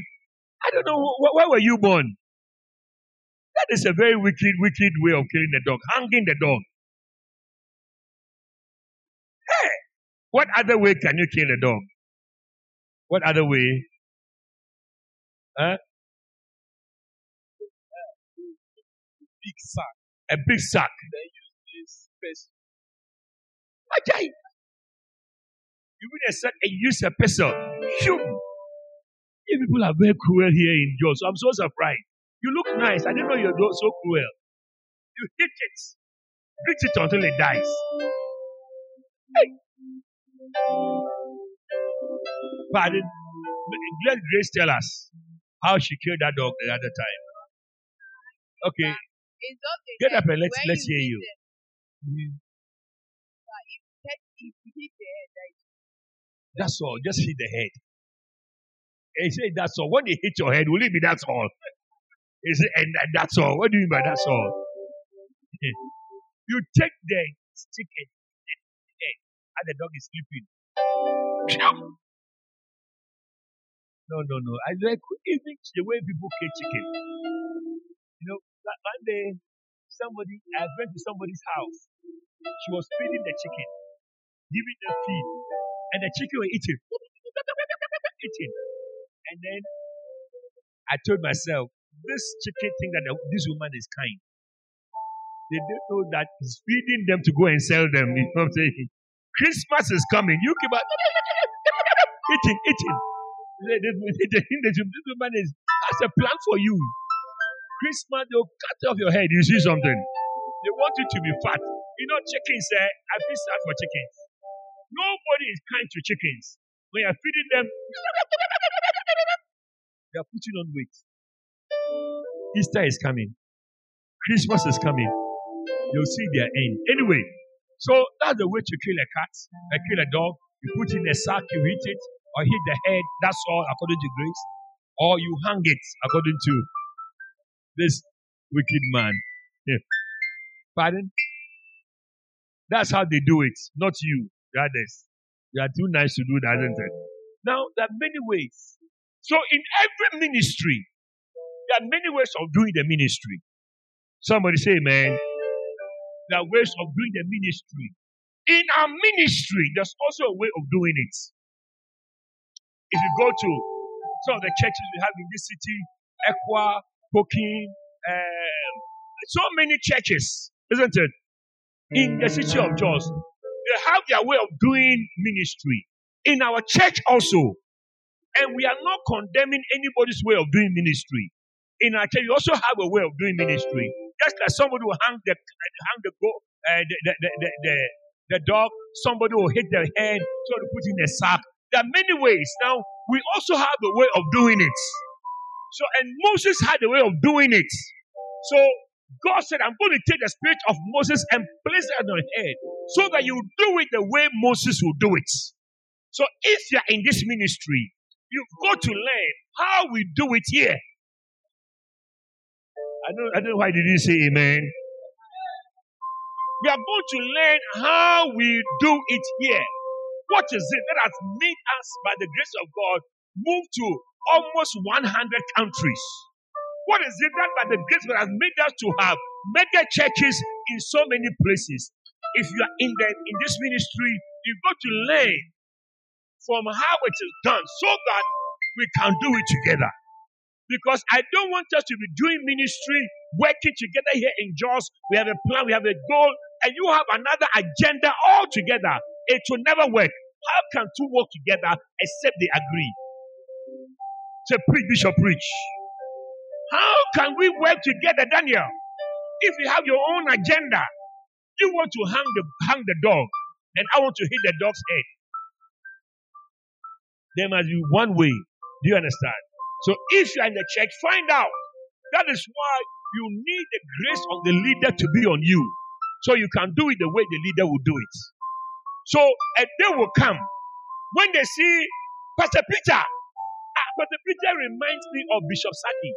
[SPEAKER 2] I don't know wh- where were you born. That is a very wicked, wicked way of killing the dog. Hanging the dog. What other way can you kill a dog? What other way? Huh?
[SPEAKER 3] A big sack.
[SPEAKER 2] A big sack.
[SPEAKER 3] Then use this space.
[SPEAKER 2] Ajay. You mean a sack and use a pestle. Phew. You people are very cruel here in Jos. I'm so surprised. You look nice. I didn't know you're so cruel. You hit it. Beat it until it dies. Hey. Pardon? Let Grace tell us how she killed that dog the other time. Okay, get up and let's let's hear you.
[SPEAKER 5] them, mm-hmm. head- if you hit the head, that is
[SPEAKER 2] all. Just hit the head. He said that's all. When you hit your head, will it be that's all? He said, and that's all. What do you mean by that's all? <laughs> you take the stick and hit the head, and the dog is sleeping. <laughs> No, no, no. I like even the way people kill chicken. You know, that one day somebody I went to somebody's house. She was feeding the chicken, giving them feed, and the chicken were eating, <laughs> eating. And then I told myself, this chicken think that the, this woman is kind. They don't know that he's feeding them to go and sell them. <laughs> You know what I'm saying? Christmas is coming. You keep on <laughs> eating, eating. They, they, they, they this woman <laughs> is has a plan for you. Christmas, they'll cut off your head. You see something? They want you to be fat. You know, chickens, eh? I feel sad for chickens. Nobody is kind to chickens. When you're feeding them, they're putting on weight. Easter is coming. Christmas is coming. You'll see their end. Anyway, so that's the way to kill a cat, uh, kill a dog. You put in a sack, you hit it, or hit the head. That's all according to grace. Or you hang it according to this wicked man. Yeah. Pardon? That's how they do it, not you, the others. You are too nice to do that, isn't it? Now, there are many ways. So, in every ministry, there are many ways of doing the ministry. Somebody say, man, there are ways of doing the ministry. In our ministry, there's also a way of doing it. If you go to some of the churches we have in this city, ECWA, COCIN, um, so many churches, isn't it? In the city of Jos, they have their way of doing ministry. in our church also. And we are not condemning anybody's way of doing ministry. In our church, we also have a way of doing ministry. Just like somebody will hang the hang the go uh, the, the, the, the, the, dog, somebody will hit their head, so to put in a sack. There are many ways. Now we also have a way of doing it. So and Moses had a way of doing it. So God said, I'm going to take the spirit of Moses and place it on your head so that you do it the way Moses will do it. So if you're in this ministry, you've got to learn how we do it here. I don't, I don't know why did you say amen. We are going to learn how we do it here. What is it that has made us, by the grace of God, move to almost 100 countries? What is it that, by the grace of God, has made us to have mega churches in so many places? If you are in the in this ministry, you've got to learn from how it is done so that we can do it together. Because I don't want us to be doing ministry, working together here in Jos. We have a plan, we have a goal, and you have another agenda altogether. It will never work. How can two work together except they agree? Say, preach, bishop, preach. How can we work together, Daniel? If you have your own agenda, you want to hang the hang the dog, and I want to hit the dog's head. There must be one way. Do you understand? So if you're in the church, find out. That is why you need the grace of the leader to be on you. So you can do it the way the leader will do it. So a day will come when they see Pastor Peter. Ah, Pastor Peter reminds me of Bishop Sackey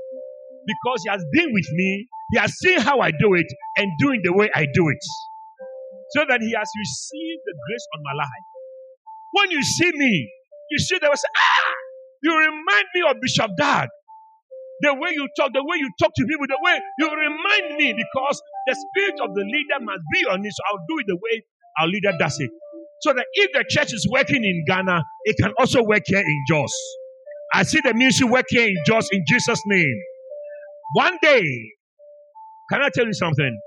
[SPEAKER 2] because he has been with me. He has seen how I do it and doing the way I do it. So that he has received the grace on my life. When you see me, you see there was ah, you remind me of Bishop Dag. The way you talk, the way you talk to people, the way you remind me because the spirit of the leader must be on it. So I'll do it the way our leader does it. So that if the church is working in Ghana, it can also work here in Jos. I see the ministry work here in Jos in Jesus' name. One day, can I tell you something?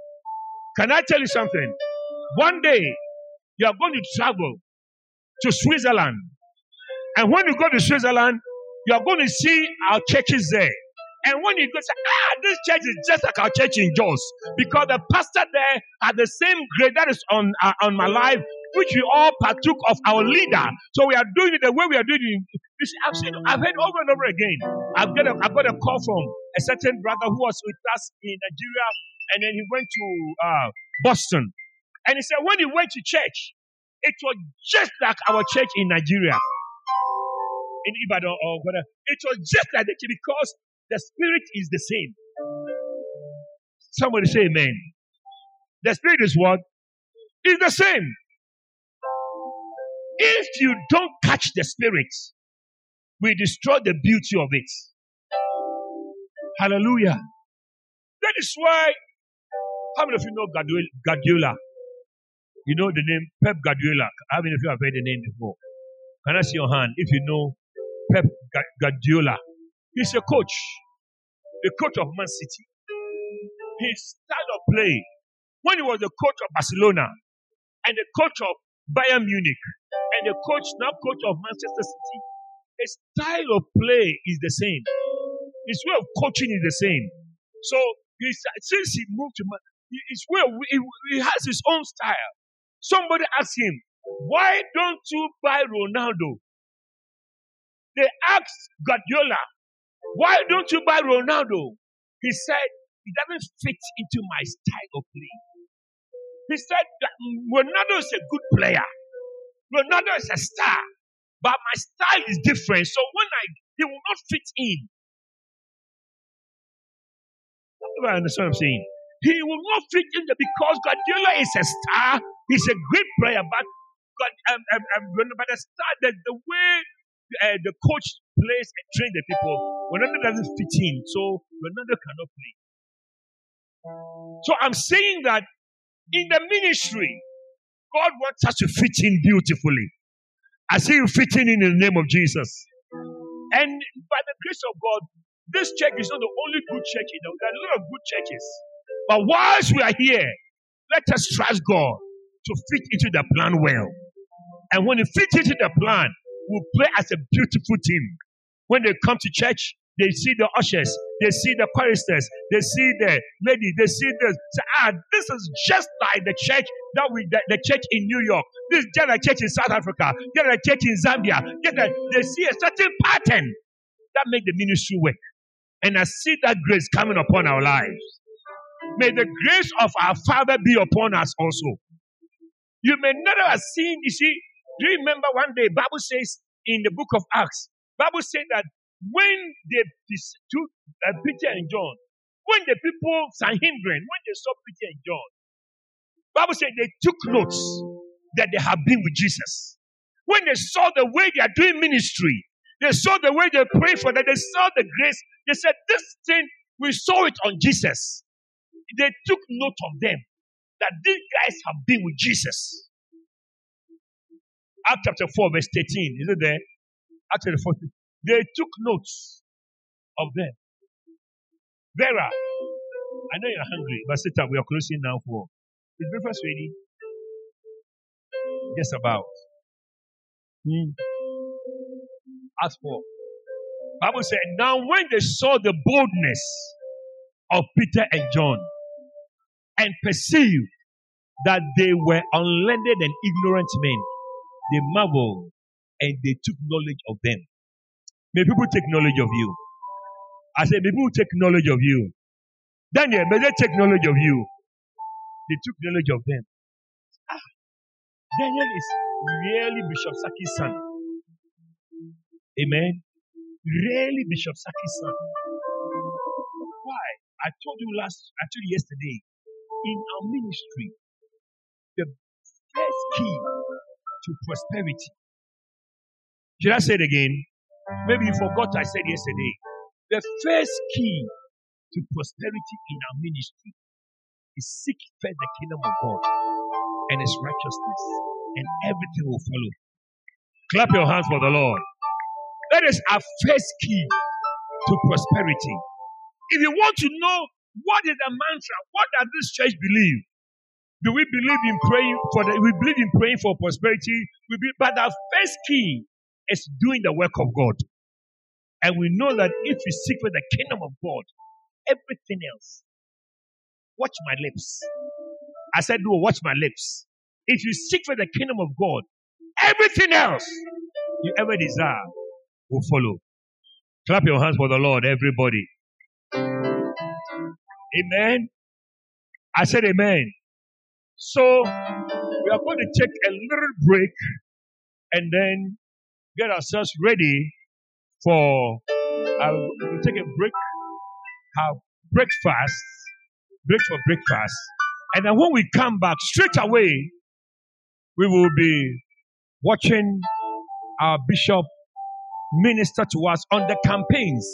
[SPEAKER 2] Can I tell you something? One day, you are going to travel to Switzerland. And when you go to Switzerland, you are going to see our churches there. And when you go say, ah, this church is just like our church in Jos, because the pastor there had the same grade that is on uh, on my life, which we all partook of our leader. So we are doing it the way we are doing it. You see, I've seen, I've heard over and over again. I've got a, I've got a call from a certain brother who was with us in Nigeria, and then he went to uh, Boston, and he said when he went to church, it was just like our church in Nigeria in Ibadan or whatever. It was just like that because the spirit is the same. Somebody say amen. The spirit is what? Is the same. If you don't catch the spirit, we destroy the beauty of it. Hallelujah. That is why, how many of you know Guardiola? You know the name Pep Guardiola. How many of you have heard the name before? Can I see your hand if you know Guardiola? He's a coach, the coach of Man City. His style of play, when he was the coach of Barcelona and the coach of Bayern Munich and the coach now coach of Manchester City, his style of play is the same. His way of coaching is the same. So since he moved to Man, his way he has his own style. Somebody asked him, "Why don't you buy Ronaldo?" They asked Guardiola, "Why don't you buy Ronaldo?" He said, "It doesn't fit into my style of play." He said that Ronaldo is a good player. Ronaldo is a star, but my style is different. So when I, he will not fit in. I understand what I'm saying. He will not fit in there because Guardiola is a star. He's a great player, but God, um, um, um, but the star, the, the way uh, the coach plays and trains the people, Ronaldo doesn't fit in, so Ronaldo cannot play. So I'm saying that in the ministry, God wants us to fit in beautifully. I see you fitting in in the name of Jesus. And by the grace of God, this church is not the only good church. There are a lot of good churches. But whilst we are here, let us trust God to fit into the plan well. And when you fit into the plan, will play as a beautiful team. When they come to church, they see the ushers, they see the choristers, they see the lady, they see the Say, ah, this is just like the church that we, the, the church in New York. This is just like church in South Africa, just like church in Zambia. Just like, they see a certain pattern that make the ministry work. And I see that grace coming upon our lives. May the grace of our Father be upon us also. You may never have seen, you see, do you remember one day, Bible says in the book of Acts, Bible said that when they took uh, Peter and John, when the people, Sanhedrin, when they saw Peter and John, Bible said they took notes that they have been with Jesus. When they saw the way they are doing ministry, they saw the way they pray for that, they saw the grace, they said, This thing, we saw it on Jesus. They took note of them that these guys have been with Jesus. Acts chapter 4, verse 13. Is it there? Acts chapter 4. They took notes of them. Vera, I know you're hungry, but sit up. We are closing now for. Is breakfast ready? Just about. Hmm. As for Bible said, now when they saw the boldness of Peter and John and perceived that they were unlearned and ignorant men, they marveled and they took knowledge of them. May people take knowledge of you. I said, may people take knowledge of you. Daniel, may they take knowledge of you. They took knowledge of them. Ah, Daniel is really Bishop Sackey's son. Amen. Really Bishop Sackey's son. Why? I told you last, I told you yesterday, in our ministry, the first key to prosperity. Should I say it again? Maybe you forgot I said yesterday. The first key to prosperity in our ministry is seek first the kingdom of God and his righteousness, and everything will follow. Clap your hands for the Lord. That is our first key to prosperity. If you want to know what is the mantra, what does this church believe? Do we believe in praying for the, we believe in praying for prosperity? We be, but our first key is doing the work of God. And we know that if we seek for the kingdom of God, everything else, watch my lips. I said, no, watch my lips. If you seek for the kingdom of God, everything else you ever desire will follow. Clap your hands for the Lord, everybody. Amen. I said amen. So we are going to take a little break and then get ourselves ready for uh, we'll take a break, have breakfast, break for breakfast, and then when we come back straight away, we will be watching our bishop minister to us on the campaigns,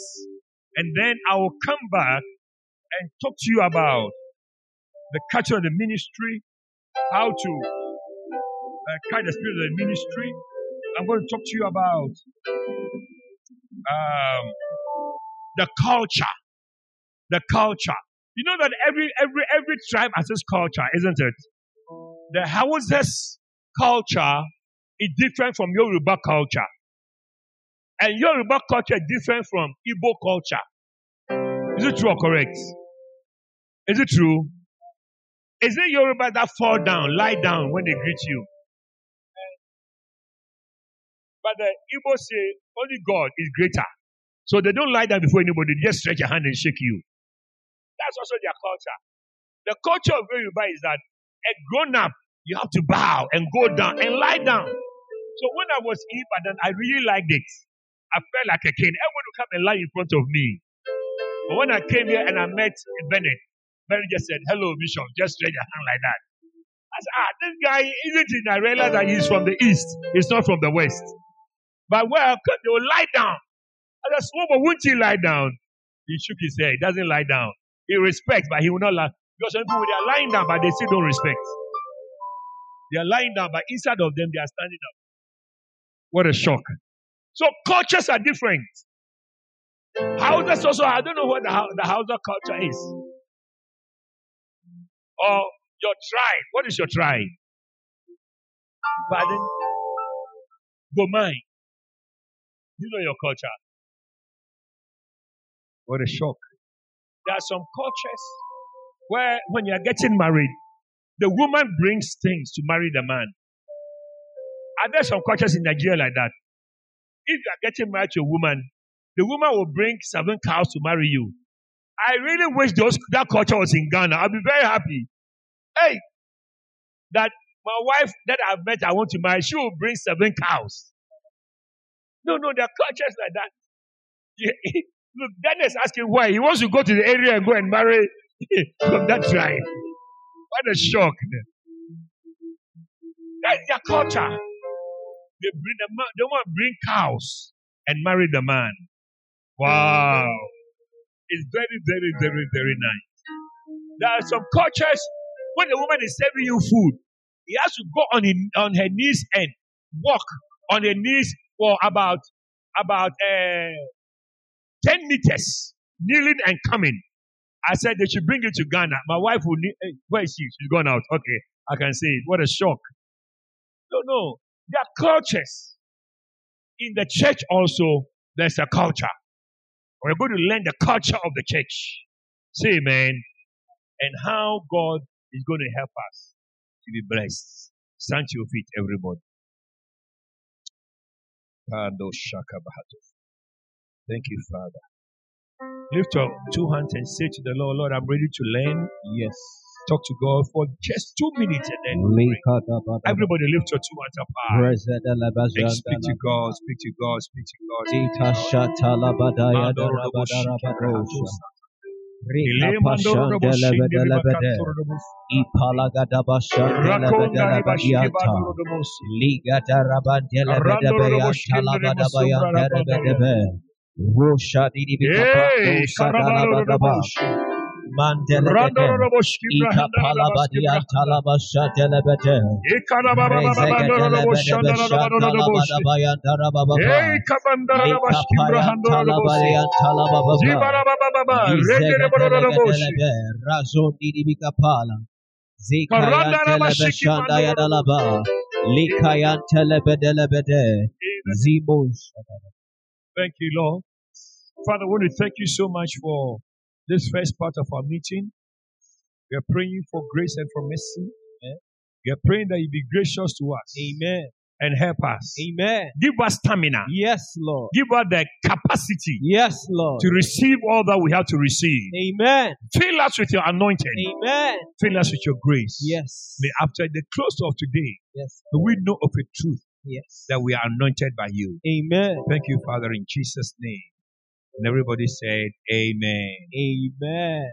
[SPEAKER 2] and then I will come back and talk to you about the culture of the ministry, how to uh, carry the spirit of the ministry. I'm going to talk to you about um, the culture. The culture. You know that every every every tribe has its culture, isn't it? The Hausa's culture is different from Yoruba culture. And Yoruba culture is different from Igbo culture. Is it true or correct? Is it true? Is it Yoruba that fall down, lie down when they greet you? But the Igbo say only God is greater. So they don't lie down before anybody, they just stretch your hand and shake you. That's also their culture. The culture of Yoruba is that a grown up, you have to bow and go down and lie down. So when I was in Ibadan, I really liked it. I felt like a king. Everyone would come and lie in front of me. But when I came here and I met Bennett, Bennett just said, Hello, Bishop, just raise your hand like that. I said, Ah, this guy, isn't it? I that he's from the east, he's not from the west. But well, they will lie down. I said, but won't he lie down? He shook his head. He doesn't lie down. He respects, but he will not lie. Because some people, they are lying down, but they still don't respect. They are lying down, but inside of them, they are standing up. What a shock. So cultures are different. Hausa also, I don't know what the, the Hausa culture is. Or your tribe. What is your tribe? Pardon? Goemai. You know your culture. What a shock. There are some cultures where when you are getting married, the woman brings things to marry the man. Are there some cultures in Nigeria like that? If you are getting married to a woman, the woman will bring seven cows to marry you. I really wish those that culture was in Ghana. I'll be very happy. Hey, that my wife that I've met, I want to marry, she will bring seven cows. No, no, there are cultures like that. <laughs> Look, Daniel is asking why. He wants to go to the area and go and marry <laughs> from that tribe. What a shock. That's their culture. They bring the man, they want to bring cows and marry the man. Wow. It's very, very, very, very nice. There are some cultures when the woman is serving you food, he has to go on in, on her knees and walk on her knees for about about uh, 10 meters, kneeling and coming. I said they should bring it to Ghana. My wife will need, hey, where is she? She's gone out. Okay, I can see it. What a shock. No, no. There are cultures. In the church also, there's a culture. We're going to learn the culture of the church. Say amen. And how God is going to help us to be blessed. Stand to your feet, everybody. Thank you, Father. Lift up two hands and say to the Lord, Lord, I'm ready to learn.
[SPEAKER 3] Yes.
[SPEAKER 2] Talk to God for just two minutes and then pray. everybody lift your two hands up high. And speak to God, speak to God, speak to God. Hey,
[SPEAKER 6] Mandelebede, Ikapalabadia Talabasha Delebede, Rezegedelebede Darababa, Likapaya Talabaria Talababa, Rezegedelebede, Razon Didibikapala, Zikayan Telebeshanda Yadalaba, Likayan Telebedelebede, Zibos.
[SPEAKER 2] Thank you, Lord. Father, I want to thank you so much for this first part of our meeting. We are praying for grace and for mercy. We are praying that you be gracious to us.
[SPEAKER 3] Amen.
[SPEAKER 2] And help us.
[SPEAKER 3] Amen.
[SPEAKER 2] Give us stamina.
[SPEAKER 3] Yes, Lord.
[SPEAKER 2] Give us the capacity
[SPEAKER 3] Yes, Lord.
[SPEAKER 2] to receive all that we have to receive.
[SPEAKER 3] Amen.
[SPEAKER 2] Fill us with your anointing.
[SPEAKER 3] Amen.
[SPEAKER 2] Fill us with your grace.
[SPEAKER 3] Yes.
[SPEAKER 2] May after the close of today,
[SPEAKER 3] Yes.
[SPEAKER 2] may we know of a truth
[SPEAKER 3] Yes.
[SPEAKER 2] that we are anointed by you.
[SPEAKER 3] Amen.
[SPEAKER 2] Thank you, Father, in Jesus' name. And everybody said, Amen.
[SPEAKER 3] Amen.